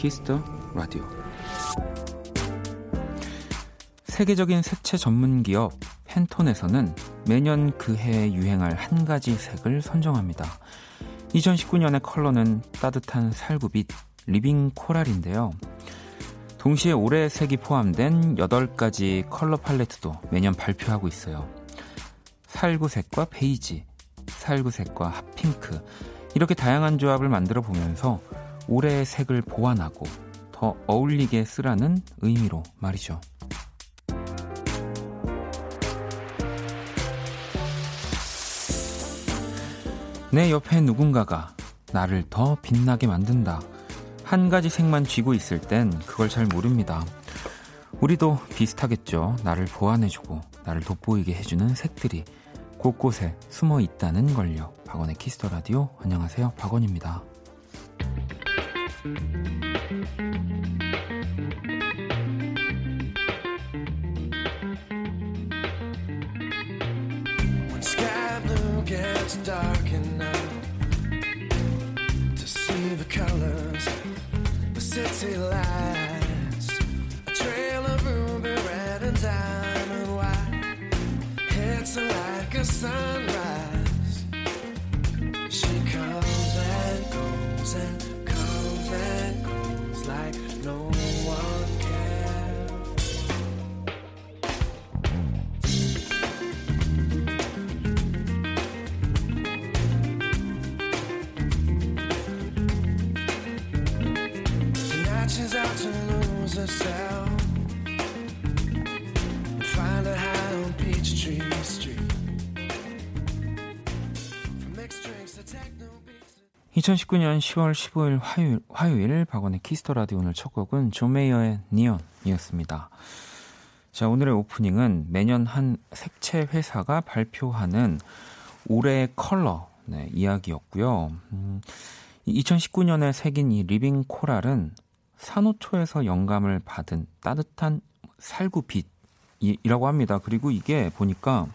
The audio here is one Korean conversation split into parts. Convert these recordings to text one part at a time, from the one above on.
Kiss the Radio 세계적인 색채 전문 기업 팬톤에서는 매년 그 해에 유행할 한 가지 색을 선정합니다. 2019년의 컬러는 따뜻한 살구빛 Living Coral인데요. 동시에 올해 색이 포함된 8가지 컬러 팔레트도 매년 발표하고 있어요. 살구색과 베이지, 살구색과 핫핑크 이렇게 다양한 조합을 만들어 보면서 올해의 색을 보완하고 더 어울리게 쓰라는 의미로 말이죠. 내 옆에 누군가가 나를 더 빛나게 만든다. 한 가지 색만 쥐고 있을 땐 그걸 잘 모릅니다. 우리도 비슷하겠죠. 나를 보완해주고 나를 돋보이게 해주는 색들이 곳곳에 숨어 있다는 걸요. 박원의 키스터 라디오. 안녕하세요. 박원입니다. Thank you. 2019년 10월 15일 화요일, 화요일 박원의 Kiss the Radio 오늘 첫 곡은 존 메이어의 Neon이었습니다. 자, 오늘의 오프닝은 매년 한 색채 회사가 발표하는 올해의 컬러 네, 이야기였고요. 음, 2019년의 색인 이 Living Coral은 산호초에서 영감을 받은 따뜻한 살구빛이라고 합니다. 그리고 이게 보니까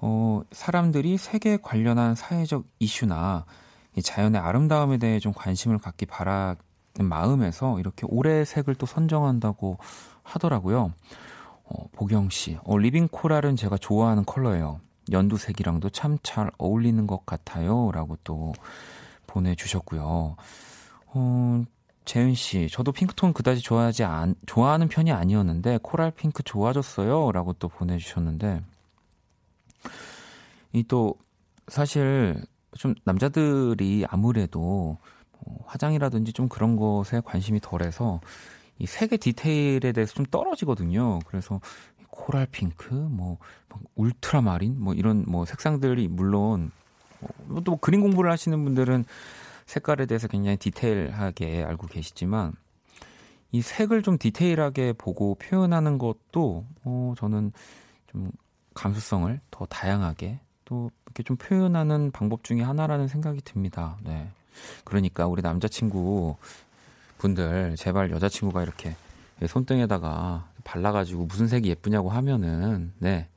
어, 사람들이 색에 관련한 사회적 이슈나 이 자연의 아름다움에 대해 좀 관심을 갖기 바라는 마음에서 이렇게 올해 색을 또 선정한다고 하더라고요. 어, 보경 씨, 어, Living Coral은 제가 좋아하는 컬러예요. 연두색이랑도 참 잘 어울리는 것 같아요. 라고 또 보내주셨고요. 어, 재은 씨, 저도 핑크톤 그다지 좋아하지 않, 좋아하는 편이 아니었는데, coral pink 좋아졌어요. 라고 또 보내주셨는데, 이 또, 사실, 좀 남자들이 아무래도 뭐 화장이라든지 좀 그런 것에 관심이 덜해서 이 색의 디테일에 대해서 좀 떨어지거든요. 그래서 코랄 핑크, 뭐 울트라마린, 뭐 이런 뭐 색상들이 물론 뭐, 또 그림 공부를 하시는 분들은 색깔에 대해서 굉장히 디테일하게 알고 계시지만 이 색을 좀 디테일하게 보고 표현하는 것도 어 저는 좀 감수성을 더 다양하게 또 이렇게 좀 표현하는 방법 중에 하나라는 생각이 듭니다. 네. 그러니까 우리 남자친구 분들 제발 여자친구가 이렇게 손등에다가 발라가지고 무슨 색이 예쁘냐고 하면은 네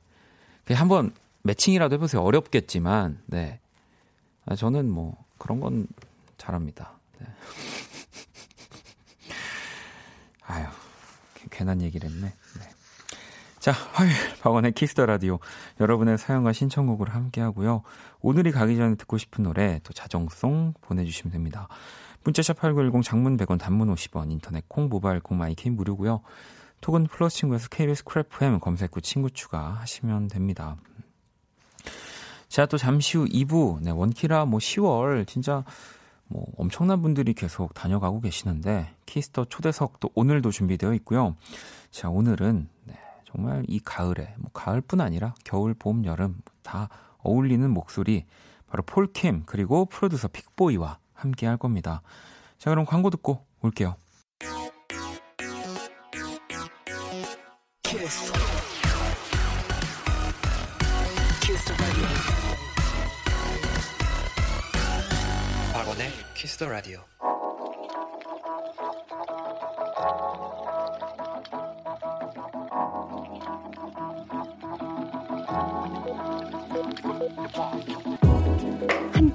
한번 매칭이라도 해보세요. 어렵겠지만 네 아, 저는 뭐 그런 건 잘합니다. 네. 아유 괜한 얘기를 했네. 네. 자, 화요일 박원의 Kiss the Radio 여러분의 사연과 신청곡을 함께 하고요. 오늘이 가기 전에 듣고 싶은 노래 또 자정송 보내주시면 됩니다. 문자샵 8910 장문 100원 단문 50원 인터넷 콩 모바일 콩 마이케이 무료고요. 톡은 플러스 친구에서 KBS Cool FM 검색 후 친구 추가하시면 됩니다. 자, 또 잠시 후 2부 네, 원키라 뭐 10월 진짜 뭐 엄청난 분들이 계속 다녀가고 계시는데 키스 더 초대석도 오늘도 준비되어 있고요. 자, 오늘은 네, 정말 이 가을에 뭐 가을뿐 아니라 겨울, 봄, 여름 다 어울리는 목소리 바로 폴킴 그리고 프로듀서 픽보이와 함께 할 겁니다. 자, 그럼 광고 듣고 올게요. 키스. 키스 키스 더 라디오.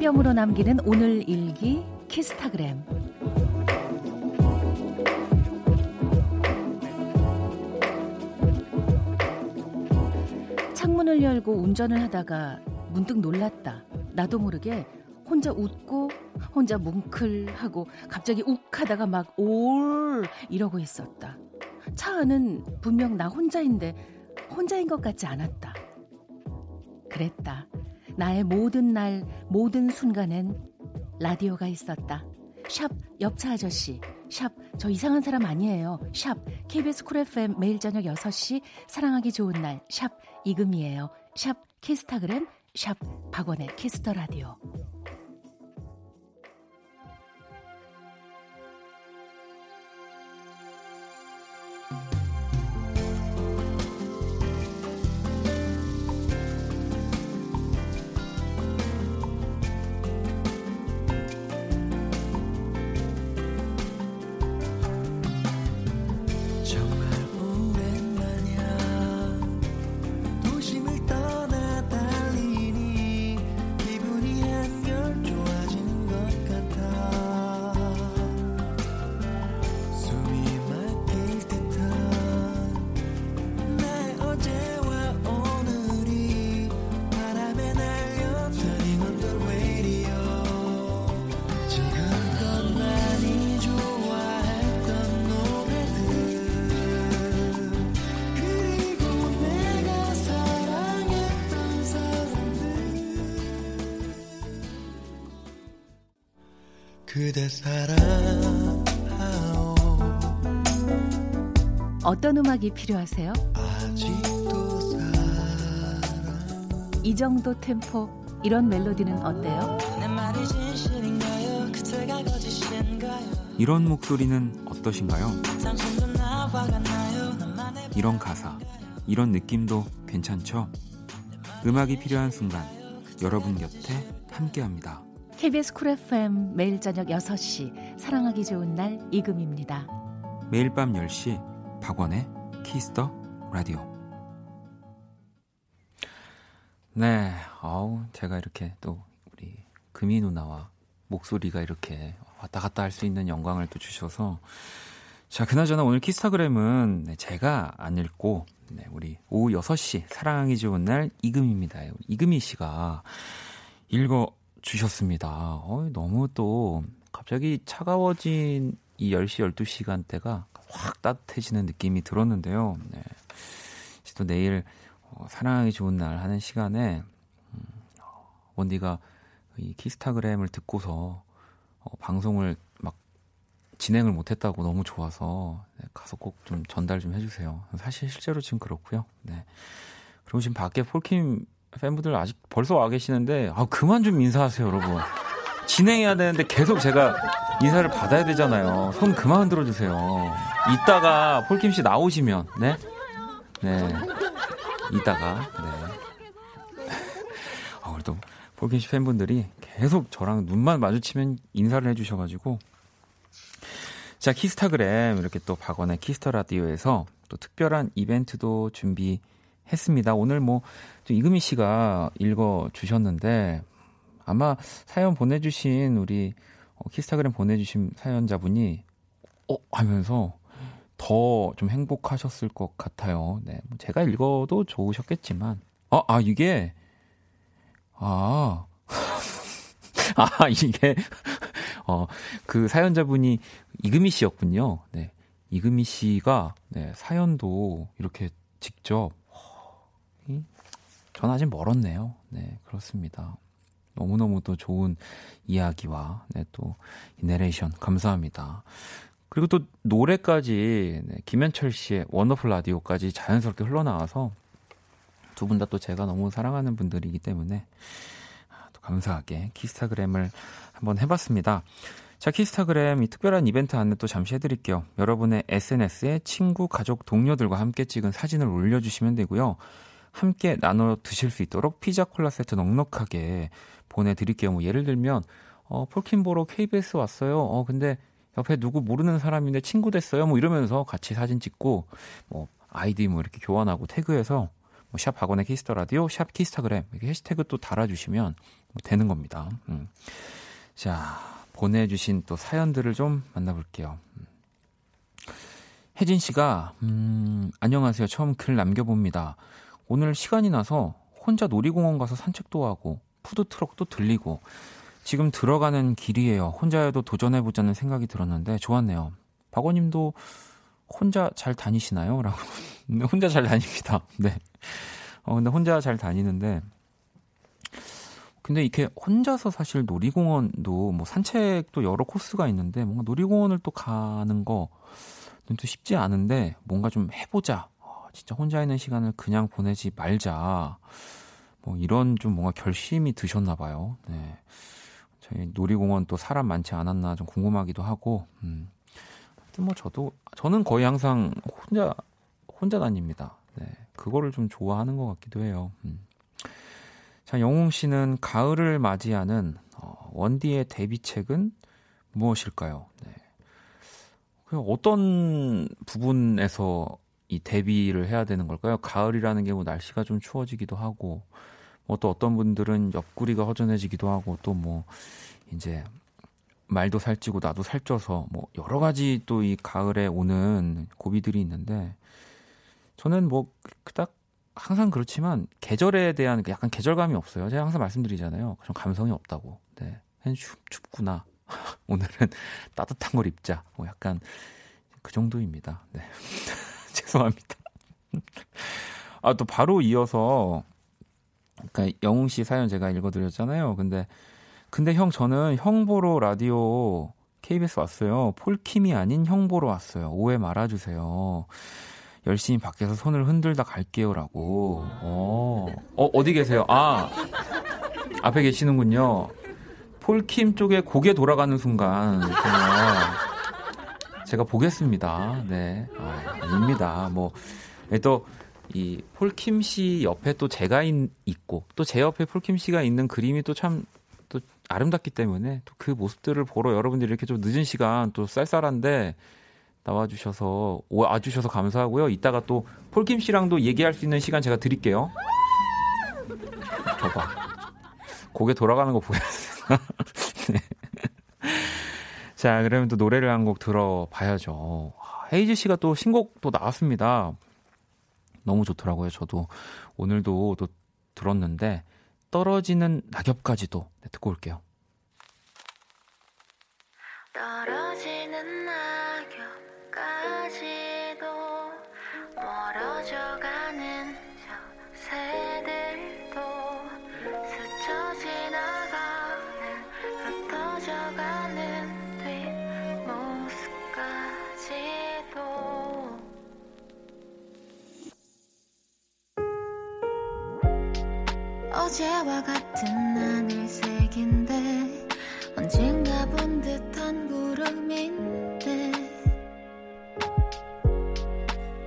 한 뼘으로 남기는 오늘 일기 키스타그램 창문을 열고 운전을 하다가 문득 놀랐다. 나도 모르게 혼자 웃고 혼자 뭉클하고 갑자기 욱 하다가 막 올 이러고 있었다. 차 안은 분명 나 혼자인데 혼자인 것 같지 않았다. 그랬다. 나의 모든 날, 모든 순간엔 라디오가 있었다. 샵 옆차 아저씨. 샵 저 이상한 사람 아니에요. 샵 KBS 쿨 FM 매일 저녁 6시 사랑하기 좋은 날. 샵 이금이에요. 샵 키스타그램. 샵 박원의 키스터 라디오. 어떤 음악이 필요하세요? 이 정도 템포 이런 멜로디는 어때요? 이런 목소리는 어떠신가요? 이런 가사, 이런 느낌도 괜찮죠? 음악이 필요한 순간 여러분 곁에 함께합니다. KBS 쿨 FM 매일 저녁 6시 사랑하기 좋은 날 이금입니다. 매일 밤 10시 박원의 Kiss the Radio. 네, 아우 제가 이렇게 또 우리 금희 누나와 목소리가 이렇게 왔다 갔다 할 수 있는 영광을 또 주셔서 자, 그나저나 오늘 키스타그램은 네, 제가 안 읽고 네, 우리 오후 6시 사랑하기 좋은 날 이금희입니다. 이금희 씨가 읽어 주셨습니다. 어, 너무 또 갑자기 차가워진 이 10시, 12시간대가 확 따뜻해지는 느낌이 들었는데요. 네. 또 내일 어, 사랑하기 좋은 날 하는 시간에 음, 원디가 이 키스타그램을 듣고서 어, 방송을 막 진행을 못했다고 너무 좋아서 네, 가서 꼭 좀 전달 좀 해주세요. 사실 실제로 지금 그렇고요. 네. 그리고 지금 밖에 폴킴 팬분들 아직 벌써 와 계시는데 아 그만 좀 인사하세요, 여러분. 진행해야 되는데 계속 제가 인사를 받아야 되잖아요. 손 그만 흔들어 주세요. 이따가 폴킴 씨 나오시면 네? 네. 이따가 네. 아, 그래도 폴킴 씨 팬분들이 계속 저랑 눈만 마주치면 인사를 해 주셔 가지고 자, 키스타그램 이렇게 또 박원의 Kiss the Radio에서 또 특별한 이벤트도 준비 했습니다. 오늘 뭐 이금희 씨가 읽어 주셨는데 아마 사연 보내주신 우리 어, 키스타그램 보내주신 사연자분이 어 하면서 더 좀 행복하셨을 것 같아요. 네, 뭐 제가 읽어도 좋으셨겠지만 어, 아 이게 아. 아, 이게, 어, 그 사연자분이 이금희 씨였군요. 네. 이금희 씨가, 네, 사연도 이렇게 직접 전 아직 멀었네요. 네, 그렇습니다. 너무너무 또 좋은 이야기와 네, 또 내레이션 감사합니다. 그리고 또 노래까지 네, 김현철 씨의 원더풀 라디오까지 자연스럽게 흘러나와서 두 분 다 또 제가 너무 사랑하는 분들이기 때문에 아, 또 감사하게 키스타그램을 한번 해봤습니다. 자, 키스타그램 이 특별한 이벤트 안내 또 잠시 해드릴게요. 여러분의 SNS에 친구, 가족, 동료들과 함께 찍은 사진을 올려주시면 되고요. 함께 나눠 드실 수 있도록 피자 콜라 세트 넉넉하게 보내드릴게요. 뭐 예를 들면 어, 폴킴 보러 KBS 왔어요. 어, 근데 옆에 누구 모르는 사람인데 친구 됐어요. 뭐 이러면서 같이 사진 찍고 뭐 아이디 뭐 이렇게 교환하고 태그해서 뭐 샵 박원의 키스 더 라디오, 샵 키스타그램 이렇게 해시태그 또 달아주시면 뭐 되는 겁니다. 음. 자 보내주신 또 사연들을 좀 만나볼게요. 음. 혜진 씨가 음, 안녕하세요. 처음 글 남겨봅니다. 오늘 시간이 나서 혼자 놀이공원 가서 산책도 하고 푸드트럭도 들리고 지금 들어가는 길이에요. 혼자여도 도전해보자는 생각이 들었는데 좋았네요. 박원님도 혼자 잘 다니시나요? 라고. 혼자 잘 다닙니다. 네. 어, 근데 혼자 잘 다니는데. 근데 이렇게 혼자서 사실 놀이공원도 뭐 산책도 여러 코스가 있는데 뭔가 놀이공원을 또 가는 거는 또 쉽지 않은데 뭔가 좀 해보자. 어, 진짜 혼자 있는 시간을 그냥 보내지 말자. 뭐 이런 좀 뭔가 결심이 드셨나 봐요. 네. 저희 놀이공원 또 사람 많지 않았나 좀 궁금하기도 하고. 음. 하여튼 뭐 저도 저는 거의 항상 혼자 혼자 다닙니다. 네. 그거를 좀 좋아하는 것 같기도 해요. 음. 자, 영웅 씨는 가을을 맞이하는 어, 원디의 데뷔책은 무엇일까요? 네. 그 어떤 부분에서 이 데뷔를 해야 되는 걸까요? 가을이라는 게 뭐 날씨가 좀 추워지기도 하고 뭐 또 어떤 분들은 옆구리가 허전해지기도 하고 또 뭐 이제 말도 살찌고 나도 살쪄서 뭐 여러 가지 또 이 가을에 오는 고비들이 있는데 저는 뭐 그닥 항상 그렇지만 계절에 대한 그 약간 계절감이 없어요. 제가 항상 말씀드리잖아요. 좀 감성이 없다고. 네. 춥, 춥구나. 오늘은 따뜻한 걸 입자. 뭐 약간 그 정도입니다. 네. 죄송합니다. 아, 또 바로 이어서 그러니까 영웅 씨 사연 제가 읽어드렸잖아요. 근데 근데 형 저는 형 보러 라디오 KBS 왔어요. 폴킴이 아닌 형 보러 왔어요. 오해 말아주세요. 열심히 밖에서 손을 흔들다 갈게요라고. 어, 어 어디 계세요? 아 앞에 계시는군요. 폴킴 쪽에 고개 돌아가는 순간 제가, 제가 보겠습니다. 네, 아, 아닙니다. 뭐 또 이 폴킴 씨 옆에 또 제가 있, 있고 또 제 옆에 폴킴 씨가 있는 그림이 또참또 아름답기 때문에 또 그 모습들을 보러 여러분들이 이렇게 좀 늦은 시간 또 쌀쌀한데 나와주셔서 와주셔서 감사하고요. 이따가 또 폴킴 씨랑도 얘기할 수 있는 시간 제가 드릴게요. 저봐 고개 돌아가는 거 보였어요. 네. 자, 그러면 또 노래를 한 곡 들어봐야죠. 헤이즈 씨가 또 신곡 또 나왔습니다. 너무 좋더라고요. 저도 오늘도 또 들었는데 떨어지는 낙엽까지도 네, 듣고 올게요. 떨어지 어제와 같은 하늘색인데 언젠가 본 듯한 구름인데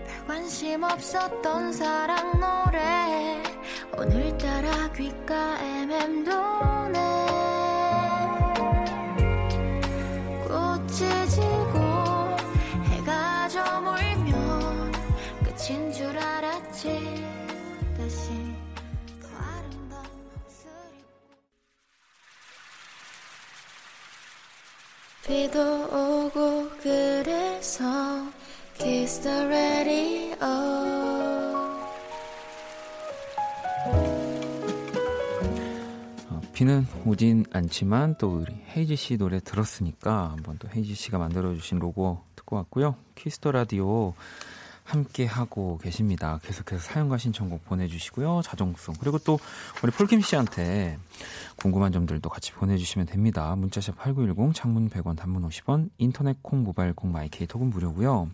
별 관심 없었던 사랑 노래 오늘따라 귓가에 맴도 비도 오고 그래서 Kiss the radio 어, 비는 오진 않지만 또 우리 헤이즈 씨 노래 들었으니까 한번 또 헤이즈 씨가 만들어주신 로고 듣고 왔고요. 키스 더 라디오 함께 하고 계십니다. 계속해서 사연과 신청곡 보내주시고요. 자정송 그리고 또 우리 폴킴 씨한테 궁금한 점들도 같이 보내주시면 됩니다. 문자샵 8910 장문 100원 단문 50원 인터넷 콩 모바일 콩 마이케이 톡은 무료고요.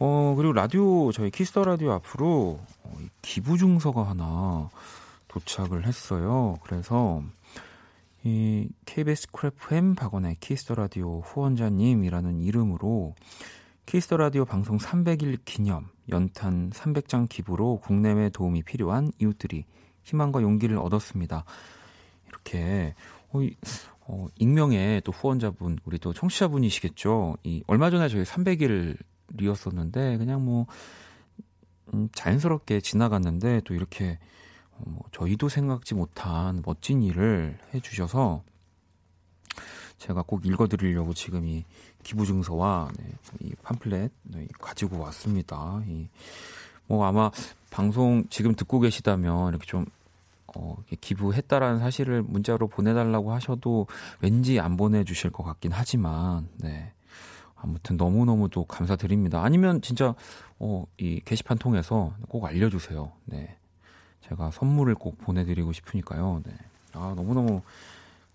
어 그리고 라디오 저희 키스 더 라디오 앞으로 어, 기부 증서가 하나 도착을 했어요. 그래서 이 KBS 쿨FM 박원의 키스 더 라디오 후원자님이라는 이름으로 키스 더 라디오 방송 300일 기념 연탄 300장 기부로 국내외 도움이 필요한 이웃들이 희망과 용기를 얻었습니다. 이렇게 어, 어, 익명의 또 후원자분, 우리 또 청취자분이시겠죠. 이 얼마 전에 저희 300일이었었는데 그냥 뭐 음, 자연스럽게 지나갔는데 또 이렇게 어, 뭐 저희도 생각지 못한 멋진 일을 해주셔서 제가 꼭 읽어드리려고 지금 이 기부증서와 네, 이 팜플렛 네, 가지고 왔습니다. 이, 뭐 아마 방송 지금 듣고 계시다면 이렇게 좀 어, 기부했다라는 사실을 문자로 보내달라고 하셔도 왠지 안 보내주실 것 같긴 하지만, 네. 아무튼 너무너무도 감사드립니다. 아니면 진짜, 어, 이 게시판 통해서 꼭 알려주세요. 네. 제가 선물을 꼭 보내드리고 싶으니까요. 네. 아, 너무너무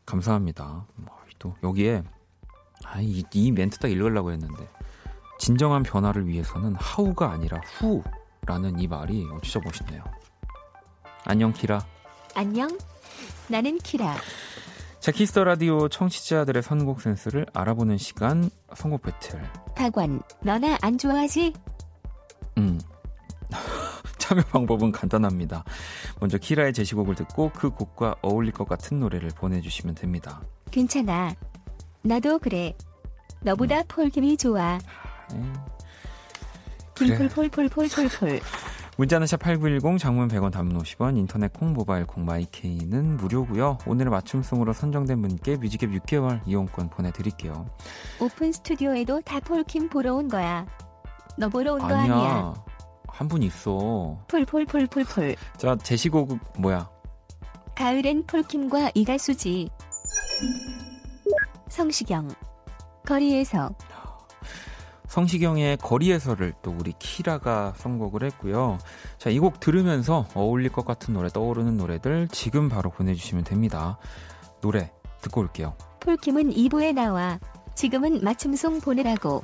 감사합니다. 뭐, 또 여기에, 아, 이, 이 멘트 딱 읽으려고 했는데, 진정한 변화를 위해서는 how가 아니라 who라는 이 말이 진짜 멋있네요. 안녕, 키라. 안녕. 나는 키라. 자, 키스 더 라디오 청취자들의 선곡 센스를 알아보는 시간 선곡 배틀. 박원, 너 나 안 좋아하지? 음. 참여 방법은 간단합니다. 먼저 키라의 제시곡을 듣고 그 곡과 어울릴 것 같은 노래를 보내주시면 됩니다. 괜찮아. 나도 그래. 너보다 음. 폴킴이 좋아. 음. 김폴폴폴폴폴폴. 문자는 샵8910 장문 100원 단문 50원 인터넷 콩 모바일 콩 마이케이는 무료고요. 오늘 맞춤송으로 선정된 분께 뮤직앱 6개월 이용권 보내드릴게요. 오픈 스튜디오에도 다 폴킴 보러 온 거야. 너 보러 온 거 아니야. 아니야. 한 분 있어. 폴폴폴폴폴. 자 제시곡 뭐야? 가을엔 폴킴과 이가수지. 성시경. 거리에서. 성시경의 거리에서를 또 우리 키라가 선곡을 했고요. 자, 이 곡 들으면서 어울릴 것 같은 노래, 떠오르는 노래들 지금 바로 보내주시면 됩니다. 노래 듣고 올게요. 폴킴은 2부에 나와. 지금은 맞춤송 보내라고.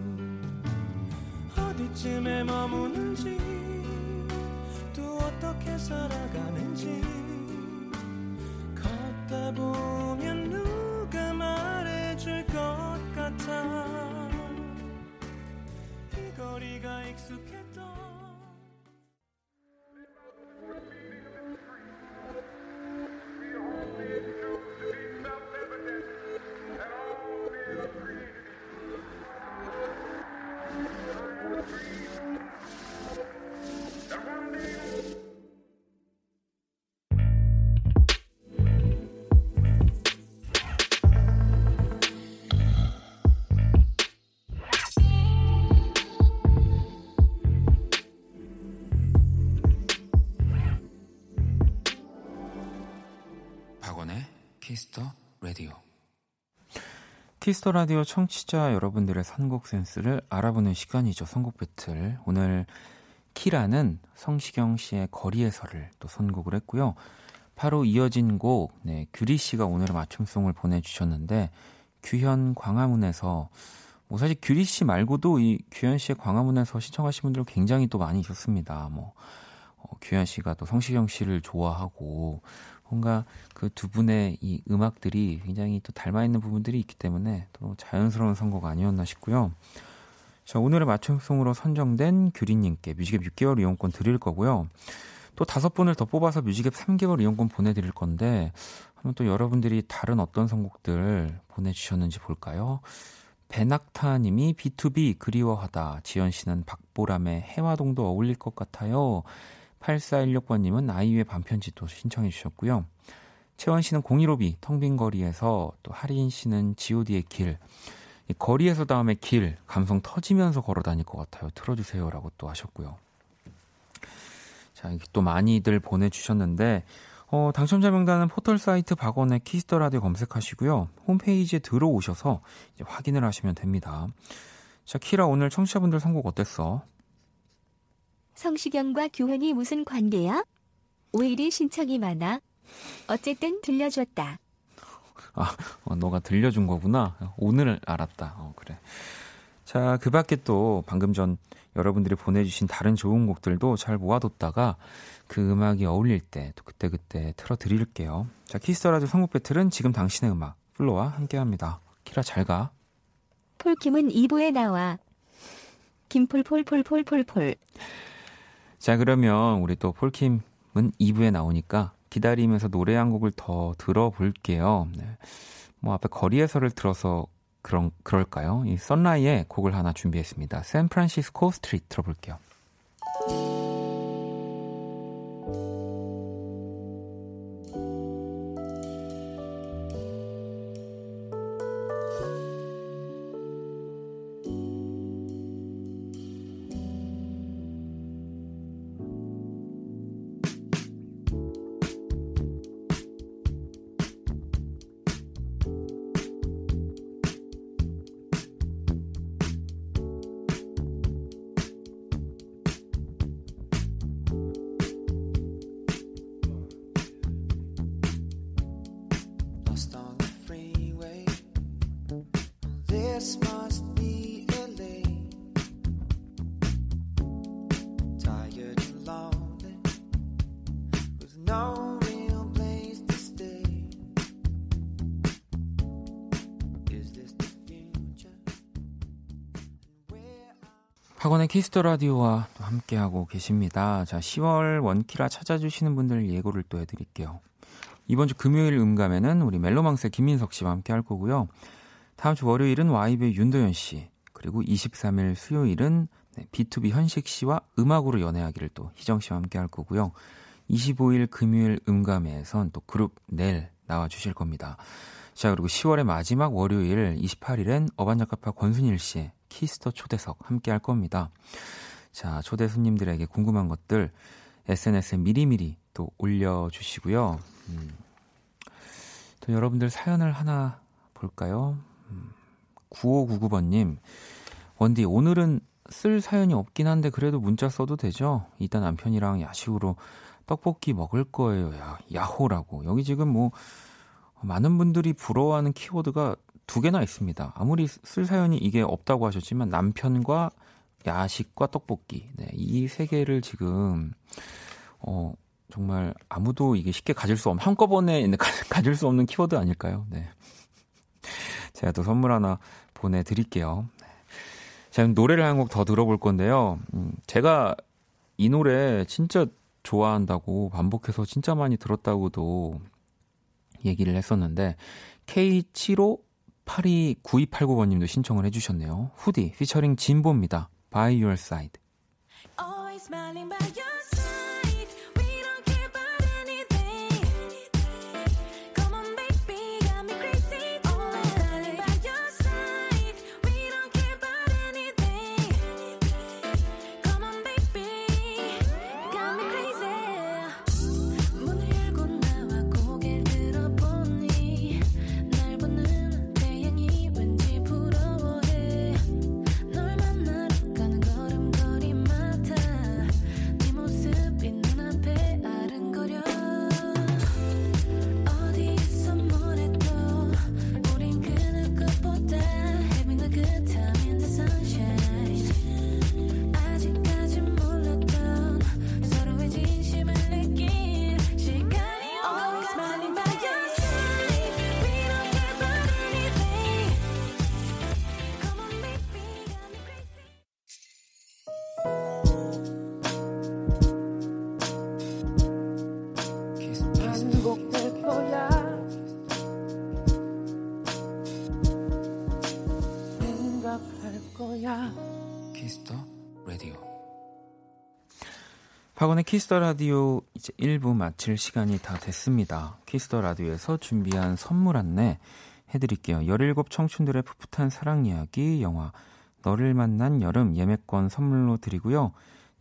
어디쯤에 머무는지 또 어떻게 살아가는지. 걷다 보면 누가 말해줄 것 같아. 거리가 익숙했 키스 더 라디오 청취자 여러분들의 선곡 센스를 알아보는 시간이죠. 선곡 배틀. 오늘 키라는 성시경 씨의 거리에서를 또 선곡을 했고요. 바로 이어진 곡, 네, 규리 씨가 오늘 맞춤송을 보내주셨는데, 규현 광화문에서, 뭐 사실 규리 씨 말고도 이 규현 씨의 광화문에서 신청하신 분들 굉장히 또 많이 있었습니다. 뭐, 어, 규현 씨가 또 성시경 씨를 좋아하고, 뭔가 그 두 분의 이 음악들이 굉장히 또 닮아 있는 부분들이 있기 때문에 또 자연스러운 선곡 아니었나 싶고요. 자, 오늘의 맞춤송으로 선정된 규리님께 뮤직앱 6개월 이용권 드릴 거고요. 또 다섯 분을 더 뽑아서 뮤직앱 3개월 이용권 보내드릴 건데, 한번 또 여러분들이 다른 어떤 선곡들 보내주셨는지 볼까요? 베낙타 님이 B2B 그리워하다. 지연 씨는 박보람의 해화동도 어울릴 것 같아요. 8416번님은 아이유의 밤편지도 신청해 주셨고요. 채원 씨는 015B 텅빈 거리에서 또 하리인 씨는 god의 길 거리에서 다음에 길 감성 터지면서 걸어 다닐 것 같아요. 틀어주세요라고 또 하셨고요. 자, 이렇게 또 많이들 보내주셨는데 어, 당첨자 명단은 포털 사이트 박원의 키스 더 라디오 검색하시고요. 홈페이지에 들어오셔서 확인을 하시면 됩니다. 자, 키라 오늘 청취자분들 선곡 어땠어? 성시경과 규현이 무슨 관계야? 왜 이리 신청이 많아? 어쨌든 들려줬다. 아, 어, 너가 들려준 거구나. 오늘 알았다. 어, 그래. 자, 그 밖에 또 방금 전 여러분들이 보내주신 다른 좋은 곡들도 잘 모아뒀다가 그 음악이 어울릴 때 또 그때그때 틀어드릴게요. 자, 키스터라디오 선곡 배틀은 지금 당신의 음악, 플로와 함께 합니다. 키라 잘 가. 폴킴은 2부에 나와. 김폴폴폴폴폴폴. 자, 그러면 우리 또 폴킴은 2부에 나오니까 기다리면서 노래 한 곡을 더 들어볼게요. 네. 뭐 앞에 거리에서를 들어서 그런 그럴까요? 이 Sun Rai의 곡을 하나 준비했습니다. San Francisco Street 들어볼게요. 키스 더 라디오와 또 함께하고 계십니다. 자, 10월 원키라 찾아주시는 분들 예고를 또 해드릴게요. 이번 주 금요일 음감에는 우리 멜로망스의 김민석 씨와 함께 할 거고요. 다음 주 월요일은 YB의 윤도현 씨, 그리고 23일 수요일은 네, BTOB 현식 씨와 음악으로 연애하기를 또 희정 씨와 함께 할 거고요. 25일 금요일 음감에선 또 그룹 넬 나와 주실 겁니다. 자, 그리고 10월의 마지막 월요일 28일엔 어반자카파 권순일 씨의 키스 더 초대석 함께 할 겁니다. 자, 초대 손님들에게 궁금한 것들 SNS에 미리미리 또 올려주시고요. 음, 또 여러분들 사연을 하나 볼까요? 음, 9599번님, 원디, 오늘은 쓸 사연이 없긴 한데 그래도 문자 써도 되죠? 이따 남편이랑 야식으로 떡볶이 먹을 거예요. 야, 야호라고. 여기 지금 뭐, 많은 분들이 부러워하는 키워드가 두 개나 있습니다. 아무리 쓸 사연이 이게 없다고 하셨지만 남편과 야식과 떡볶이. 네, 이 세 개를 지금, 어, 정말 아무도 이게 쉽게 가질 수 없는, 한꺼번에 가질 수 없는 키워드 아닐까요? 네. 제가 또 선물 하나 보내드릴게요. 자, 노래를 한 곡 더 들어볼 건데요. 음, 제가 이 노래 진짜 좋아한다고 반복해서 진짜 많이 들었다고도 얘기를 했었는데 K75829289번님도 신청을 해주셨네요. 후디 피처링 진보입니다. By your side. 박원의 키스 더 라디오 이제 1부 마칠 시간이 다 됐습니다. 키스 더 라디오에서 준비한 선물 안내 해드릴게요. 17 청춘들의 풋풋한 사랑 이야기 영화 너를 만난 여름 예매권 선물로 드리고요.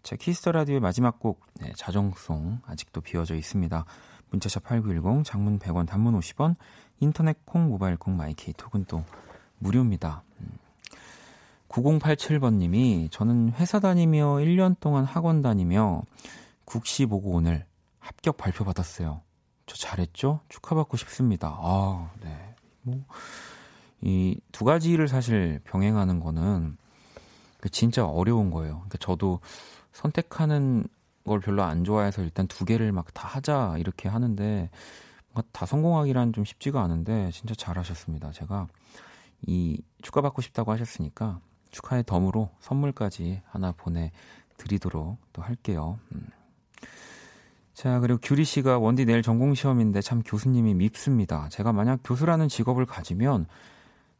제 키스 더 라디오의 마지막 곡 네, 자정송 아직도 비어져 있습니다. 문자샵 8910 장문 100원 단문 50원 인터넷 콩 모바일 콩 마이케이 톡은 또 무료입니다. 9087번님이 저는 회사 다니며 1년 동안 학원 다니며 국시 보고 오늘 합격 발표 받았어요. 저 잘했죠? 축하받고 싶습니다. 아, 네. 뭐, 이 두 가지를 사실 병행하는 거는 진짜 어려운 거예요. 그러니까 저도 선택하는 걸 별로 안 좋아해서 일단 두 개를 막 다 하자 이렇게 하는데 다 성공하기란 좀 쉽지가 않은데 진짜 잘하셨습니다. 제가 이 축하받고 싶다고 하셨으니까 축하의 덤으로 선물까지 하나 보내드리도록 또 할게요. 음. 자, 그리고 규리 씨가 원디 내일 전공 시험인데 참 교수님이 밉습니다. 제가 만약 교수라는 직업을 가지면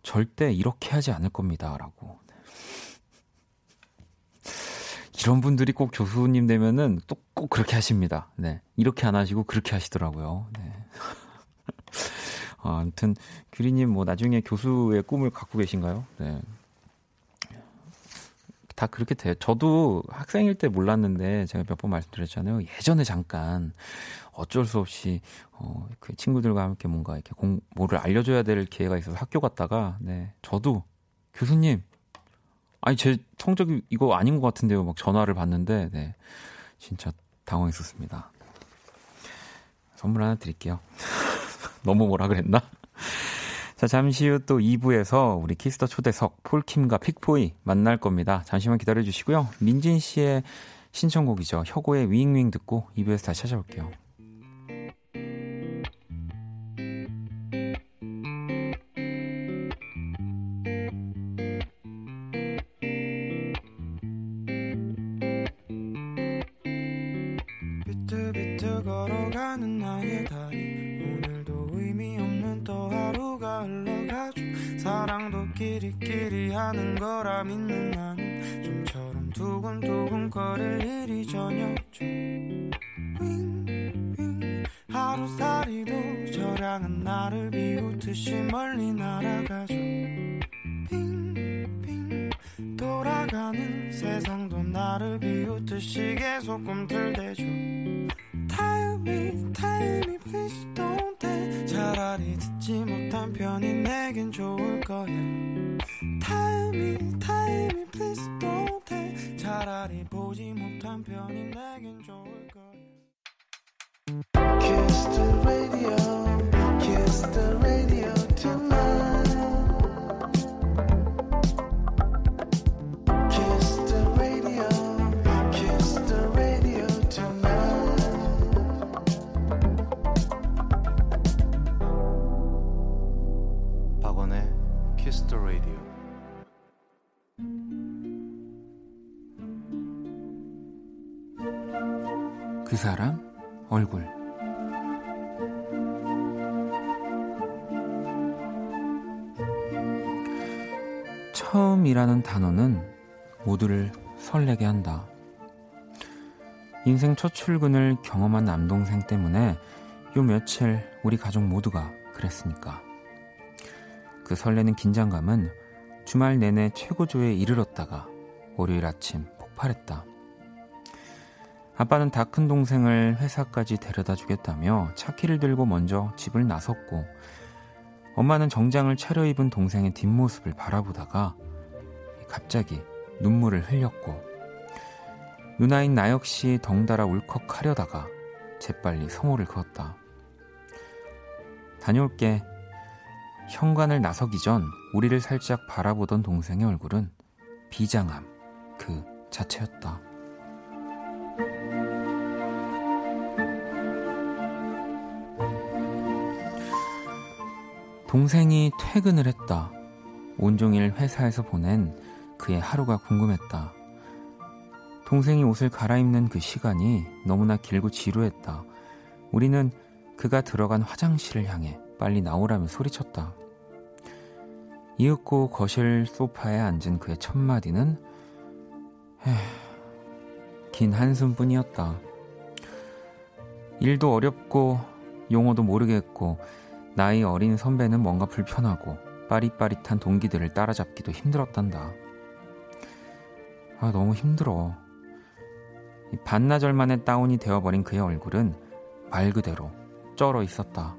절대 이렇게 하지 않을 겁니다. 라고. 이런 분들이 꼭 교수님 되면은 또 꼭 그렇게 하십니다. 네. 이렇게 안 하시고 그렇게 하시더라고요. 네. 아, 아무튼 규리님 뭐 나중에 교수의 꿈을 갖고 계신가요? 네. 다 그렇게 돼요. 저도 학생일 때 몰랐는데 제가 몇 번 말씀드렸잖아요. 예전에 잠깐 어쩔 수 없이 어, 그 친구들과 함께 뭔가 이렇게 공, 뭐를 알려줘야 될 기회가 있어서 학교 갔다가 네 저도 교수님 아니 제 성적이 이거 아닌 것 같은데요. 막 전화를 받는데 네 진짜 당황했었습니다. 선물 하나 드릴게요. 너무 뭐라 그랬나? 자, 잠시 후 또 2부에서 우리 키스 더 초대석 폴킴과 픽보이 만날 겁니다. 잠시만 기다려 주시고요. 민진 씨의 신청곡이죠. 혁오의 윙윙 듣고 2부에서 다시 찾아올게요. 꿈틀대죠 Tell me, tell me, please don't tell 차라리 듣지 못한 편이 내겐 좋을 거야 Tell me, tell me, please don't tell 차라리 보지 못한 편이 내겐 좋을 거야 사람 얼굴 처음이라는 단어는 모두를 설레게 한다. 인생 첫 출근을 경험한 남동생 때문에 요 며칠 우리 가족 모두가 그랬으니까. 그 설레는 긴장감은 주말 내내 최고조에 이르렀다가 월요일 아침 폭발했다. 아빠는 다 큰 동생을 회사까지 데려다 주겠다며 차키를 들고 먼저 집을 나섰고 엄마는 정장을 차려입은 동생의 뒷모습을 바라보다가 갑자기 눈물을 흘렸고 누나인 나 역시 덩달아 울컥하려다가 재빨리 성호를 그었다. 다녀올게. 현관을 나서기 전 우리를 살짝 바라보던 동생의 얼굴은 비장함 그 자체였다. 동생이 퇴근을 했다. 온종일 회사에서 보낸 그의 하루가 궁금했다. 동생이 옷을 갈아입는 그 시간이 너무나 길고 지루했다. 우리는 그가 들어간 화장실을 향해 빨리 나오라며 소리쳤다. 이윽고 거실 소파에 앉은 그의 첫 마디는 에휴, 긴 한숨뿐이었다. 일도 어렵고 용어도 모르겠고 나이 어린 선배는 뭔가 불편하고 빠릿빠릿한 동기들을 따라잡기도 힘들었단다. 아, 너무 힘들어. 이 반나절 만에 다운이 되어버린 그의 얼굴은 말 그대로 쩔어 있었다.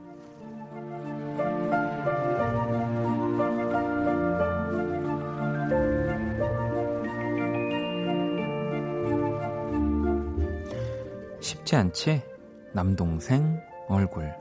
않지? 남동생 얼굴.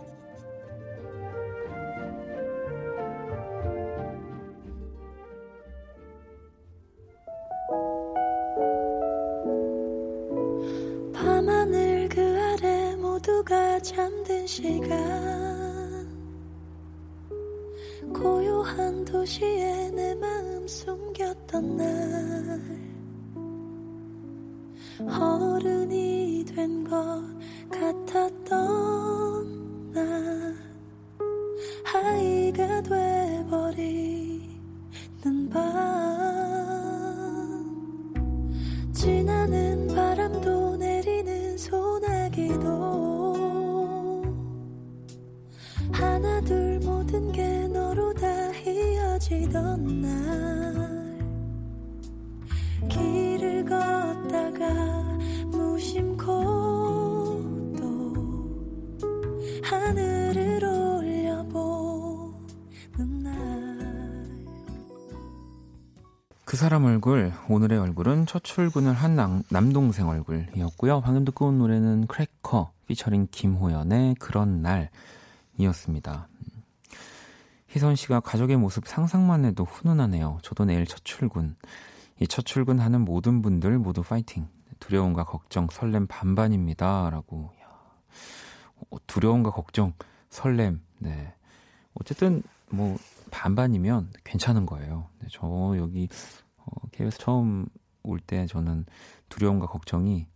첫 출근을 한 남, 남동생 얼굴이었고요. 방금 듣고 온 노래는 크래커, 피처링 김호연의 그런 날이었습니다. 희선 씨가 가족의 모습 상상만 해도 훈훈하네요. 저도 내일 첫 출근. 이 첫 출근하는 모든 분들 모두 파이팅. 두려움과 걱정, 설렘 반반입니다. 라고. 야, 어, 두려움과 걱정, 설렘. 네. 어쨌든 뭐 반반이면 괜찮은 거예요. 네, 저 여기 어, KBS 처음 올 때 저는 두려움과 걱정이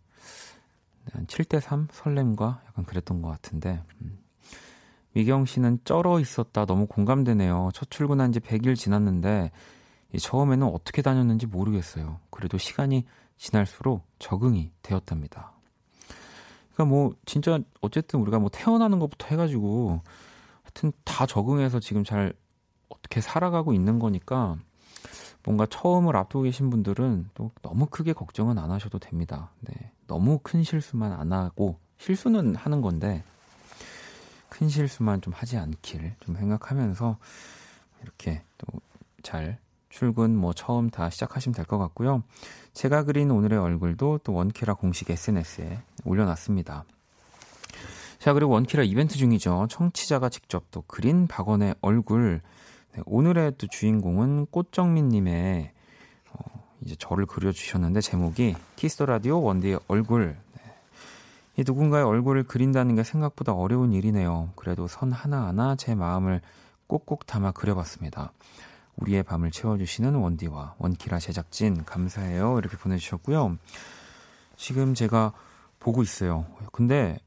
한 7대 3 설렘과 약간 그랬던 것 같은데 음. 미경 씨는 쩔어 있었다 너무 공감되네요. 첫 출근한 지 100일 지났는데 이 처음에는 어떻게 다녔는지 모르겠어요. 그래도 시간이 지날수록 적응이 되었답니다. 그러니까 뭐 진짜 어쨌든 우리가 뭐 태어나는 것부터 해가지고 하여튼 다 적응해서 지금 잘 어떻게 살아가고 있는 거니까 뭔가 처음을 앞두고 계신 분들은 또 너무 크게 걱정은 안 하셔도 됩니다. 네. 너무 큰 실수만 안 하고 실수는 하는 건데 큰 실수만 좀 하지 않길 좀 생각하면서 이렇게 또 잘 출근 뭐 처음 다 시작하시면 될 것 같고요. 제가 그린 오늘의 얼굴도 또 원키라 공식 SNS에 올려놨습니다. 자, 그리고 원키라 이벤트 중이죠. 청취자가 직접 또 그린 박원의 얼굴. 네, 오늘의 또 주인공은 꽃정민님의 어, 이제 저를 그려주셨는데 제목이 키스 더 라디오 원디의 얼굴. 네. 이 누군가의 얼굴을 그린다는 게 생각보다 어려운 일이네요. 그래도 선 하나하나 제 마음을 꼭꼭 담아 그려봤습니다. 우리의 밤을 채워주시는 원디와 원키라 제작진 감사해요. 이렇게 보내주셨고요. 지금 제가 보고 있어요. 근데 이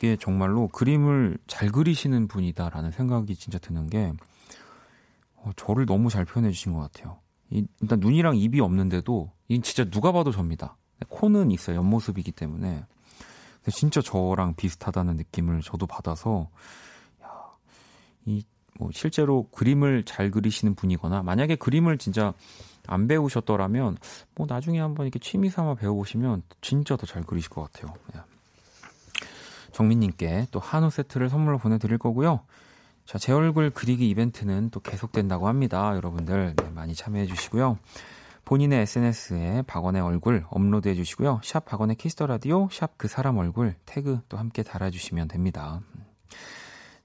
게 정말로 그림을 잘 그리시는 분이다라는 생각이 진짜 드는 게 어, 저를 너무 잘 표현해 주신 것 같아요. 이, 일단 눈이랑 입이 없는데도 이 진짜 누가 봐도 접니다. 코는 있어요. 옆모습이기 때문에. 근데 진짜 저랑 비슷하다는 느낌을 저도 받아서 야, 이 뭐 실제로 그림을 잘 그리시는 분이거나 만약에 그림을 진짜 안 배우셨더라면 뭐 나중에 한번 이렇게 취미 삼아 배워보시면 진짜 더 잘 그리실 것 같아요. 네. 정민님께 또 한우 세트를 선물로 보내드릴 거고요. 자, 제 얼굴 그리기 이벤트는 또 계속된다고 합니다. 여러분들 네, 많이 참여해 주시고요. 본인의 SNS에 박원의 얼굴 업로드해 주시고요. 샵 박원의 키스 더 라디오, 샵 그 사람 얼굴 태그 또 함께 달아주시면 됩니다.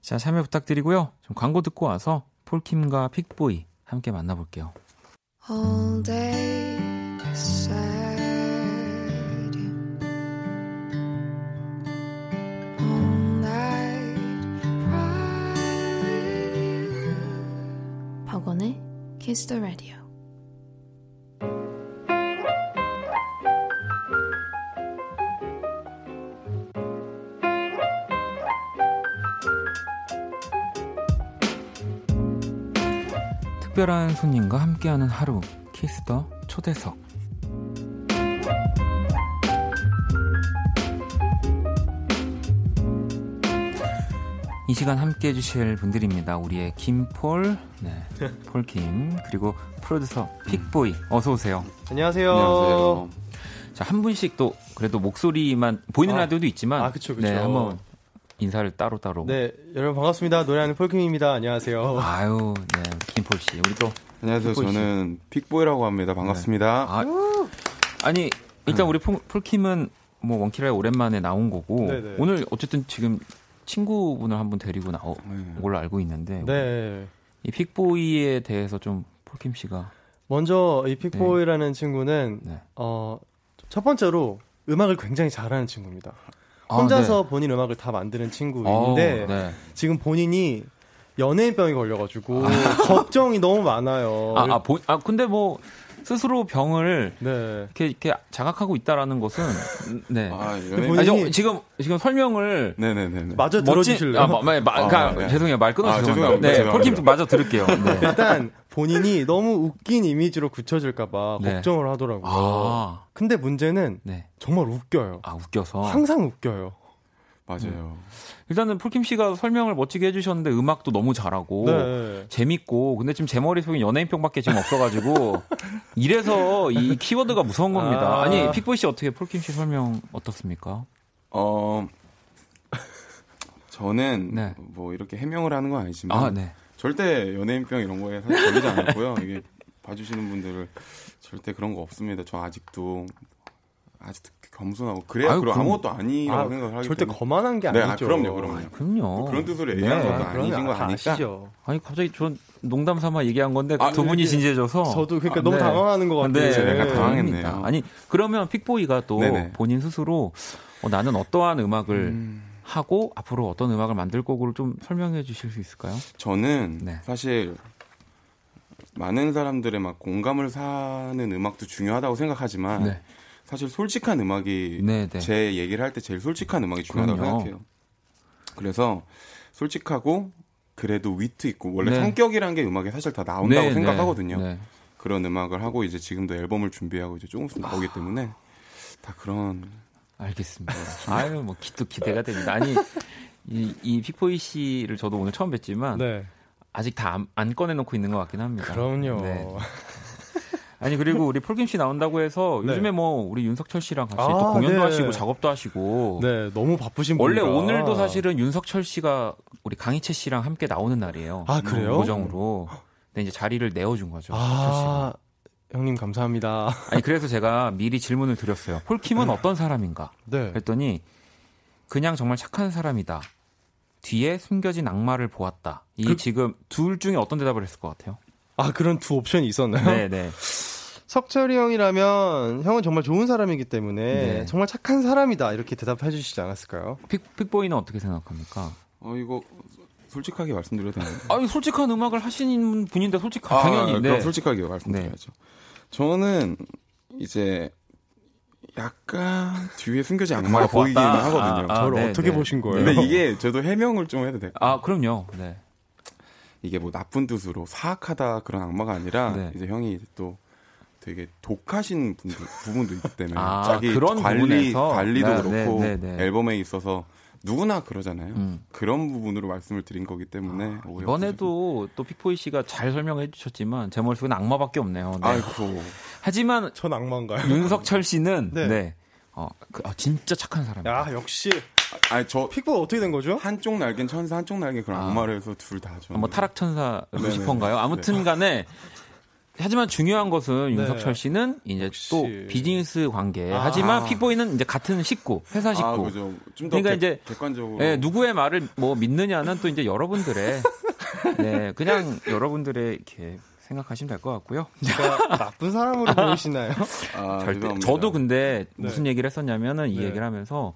자, 참여 부탁드리고요. 좀 광고 듣고 와서 폴킴과 픽보이 함께 만나볼게요. All day Kiss the Radio. 특별한 손님과 함께하는 하루 Kiss the 초대석 이 시간 함께 해주실 분들입니다. 우리의 김폴, 네, 폴킴 그리고 프로듀서 픽보이 어서 오세요. 안녕하세요. 안녕하세요. 자 한 분씩 또 그래도 목소리만 보이는 아, 라디오도 있지만 아, 그쵸, 그쵸. 네, 한번 인사를 따로 따로. 네, 여러분 반갑습니다. 노래하는 폴킴입니다. 안녕하세요. 아유, 네, 김폴 씨, 우리 또 안녕하세요. 저는 픽보이라고 합니다. 반갑습니다. 아, 아니 일단 우리 폴, 폴킴은 뭐 원키라에 오랜만에 나온 거고 네네. 오늘 어쨌든 지금 친구분을 한 분 데리고 나온 네. 걸로 알고 있는데 네. 이 픽보이에 대해서 좀 폴킴 씨가 먼저 이 픽보이라는 친구는 네. 어, 첫 번째로 음악을 굉장히 잘하는 친구입니다. 아, 혼자서 네. 본인 음악을 다 만드는 어, 친구인데 네. 지금 본인이 연예인병이 걸려가지고 걱정이 너무 많아요. 아, 아, 보, 아 근데 뭐 스스로 병을 네. 이렇게, 이렇게 자각하고 있다라는 것은 네. 아, 본인이-. 아니, 저, 지금 지금 설명을 네네네. 마저 들어주실래요? 아, 마, 마, 마, 아, 그러니까 네. 죄송해요 말 끊어서 아. 죄송합니다. 네. 폴킴 마저 들을게요. 네. 일단 본인이 너무 웃긴 이미지로 굳혀질까봐 네. 걱정을 하더라고요. 아, 근데 문제는 네. 정말 웃겨요. 아 웃겨서 항상 웃겨요. 맞아요. 일단은 폴킴 씨가 설명을 멋지게 해주셨는데 음악도 너무 잘하고 네. 재밌고 근데 지금 제 머릿속에 연예인병밖에 지금 없어가지고 이래서 이 키워드가 무서운 겁니다. 아. 아. 니 픽보이 씨 어떻게 폴킴 씨 설명 어떻습니까? 어, 저는 네. 뭐 이렇게 해명을 하는 건 아니지만 아 네. 절대 연예인병 이런 거에 사실 걸리지 않았고요. 이게 봐주시는 분들을 절대 그런 거 없습니다. 저 아직도 아직도 겸손하고 그래야 아유, 그럼 아무것도 아니라고 아, 생각을 하기 절대 때문에 거만한 게 네, 아니죠. 아, 그럼요, 그럼요. 그럼요. 그런 뜻으로 얘기한 네. 것도 아니신 거다 아니까. 아시죠. 아니 갑자기 전 농담 삼아 얘기한 건데 아, 두 분이 이게 진지해져서 저도 그러니까 아, 너무 네. 당황하는 것 같아요. 네, 네. 당황했네요. 아니 그러면 픽보이가 또 네네. 본인 스스로 어, 나는 어떠한 음악을 음, 하고 앞으로 어떤 음악을 만들 거고를 좀 설명해 주실 수 있을까요? 저는 네. 사실 많은 사람들의 막 공감을 사는 음악도 중요하다고 생각하지만 네. 사실 솔직한 음악이 네, 네. 제 얘기를 할 때 제일 솔직한 음악이 중요하다고 그럼요. 생각해요. 그래서 솔직하고 그래도 위트 있고 원래 네. 성격이란 게 음악에 사실 다 나온다고 네, 생각하거든요. 네. 그런 음악을 하고 이제 지금도 앨범을 준비하고 이제 조금 있으면 나오기 때문에 다 그런 알겠습니다. 아유, 뭐, 기, 또 기대가 됩니다. 아니, 이, 이 픽보이 씨를 저도 오늘 처음 뵀지만, 네. 아직 다 안, 안 꺼내놓고 있는 것 같긴 합니다. 그럼요. 네. 아니, 그리고 우리 폴김 씨 나온다고 해서, 네. 요즘에 뭐, 우리 윤석철 씨랑 같이 아, 또 공연도 네. 하시고, 작업도 하시고, 네, 너무 바쁘신 원래 분이라. 오늘도 사실은 윤석철 씨가 우리 강희채 씨랑 함께 나오는 날이에요. 아, 그래요? 고정으로. 근데 이제 자리를 내어준 거죠. 아, 형님 감사합니다. 아니, 그래서 제가 미리 질문을 드렸어요. 폴킴은 어떤 사람인가? 네. 그랬더니 그냥 정말 착한 사람이다. 뒤에 숨겨진 악마를 보았다. 이 그- 지금 둘 중에 어떤 대답을 했을 것 같아요? 아, 그런 두 옵션이 있었나요? 네, 네. 석철이 형이라면 형은 정말 좋은 사람이기 때문에 네. 정말 착한 사람이다 이렇게 대답해 주시지 않았을까요? 픽, 픽보이는 어떻게 생각합니까? 어 이거 솔직하게 말씀드려도 되나요? 아니 솔직한 음악을 하시는 분인데 솔직한 아, 당연히 그럼 네. 솔직하게 말씀드려야죠. 저는 이제 약간 뒤에 숨겨진 악마가 보이긴 보았다. 하거든요. 아, 저를 네, 어떻게 네. 보신 거예요? 근데 이게 저도 해명을 좀 해도 될까요? 아 그럼요. 네. 이게 뭐 나쁜 뜻으로 사악하다 그런 악마가 아니라 네. 이제 형이 또 되게 독하신 분들, 부분도 있기 때문에 아, 자기 그런 관리 부분에서? 관리도 네, 그렇고 네, 네, 네. 앨범에 있어서 누구나 그러잖아요. 음. 그런 부분으로 말씀을 드린 거기 때문에 없으시고. 이번에도 또 픽보이 씨가 잘 설명해 주셨지만 제 머릿속엔 악마밖에 없네요. 네. 아이고 하지만 전 악마인가요? 윤석철 씨는 네. 네. 어, 그, 아, 진짜 착한 사람이에요. 야, 역시 아니 저 픽보가 어떻게 된 거죠? 한쪽 날개는 천사 한쪽 날개 그런 아. 악마를 해서 둘다 좀. 뭐 타락 천사 네네. 루시퍼인가요? 아무튼 간에 하지만 중요한 것은 네. 윤석철 씨는 이제 역시. 또 비즈니스 관계. 아. 하지만 픽보이는 이제 같은 식구, 회사 식구. 아, 그죠. 좀더 그러니까 이제 객관적으로. 예, 누구의 말을 뭐 믿느냐는 또 이제 여러분들의 네, 그냥 여러분들의 이렇게 생각하시면 될 것 같고요. 제가 나쁜 사람으로 보이시나요? 아, 절대. 죄송합니다. 저도 근데 네. 무슨 얘기를 했었냐면은 이 네. 얘기를 하면서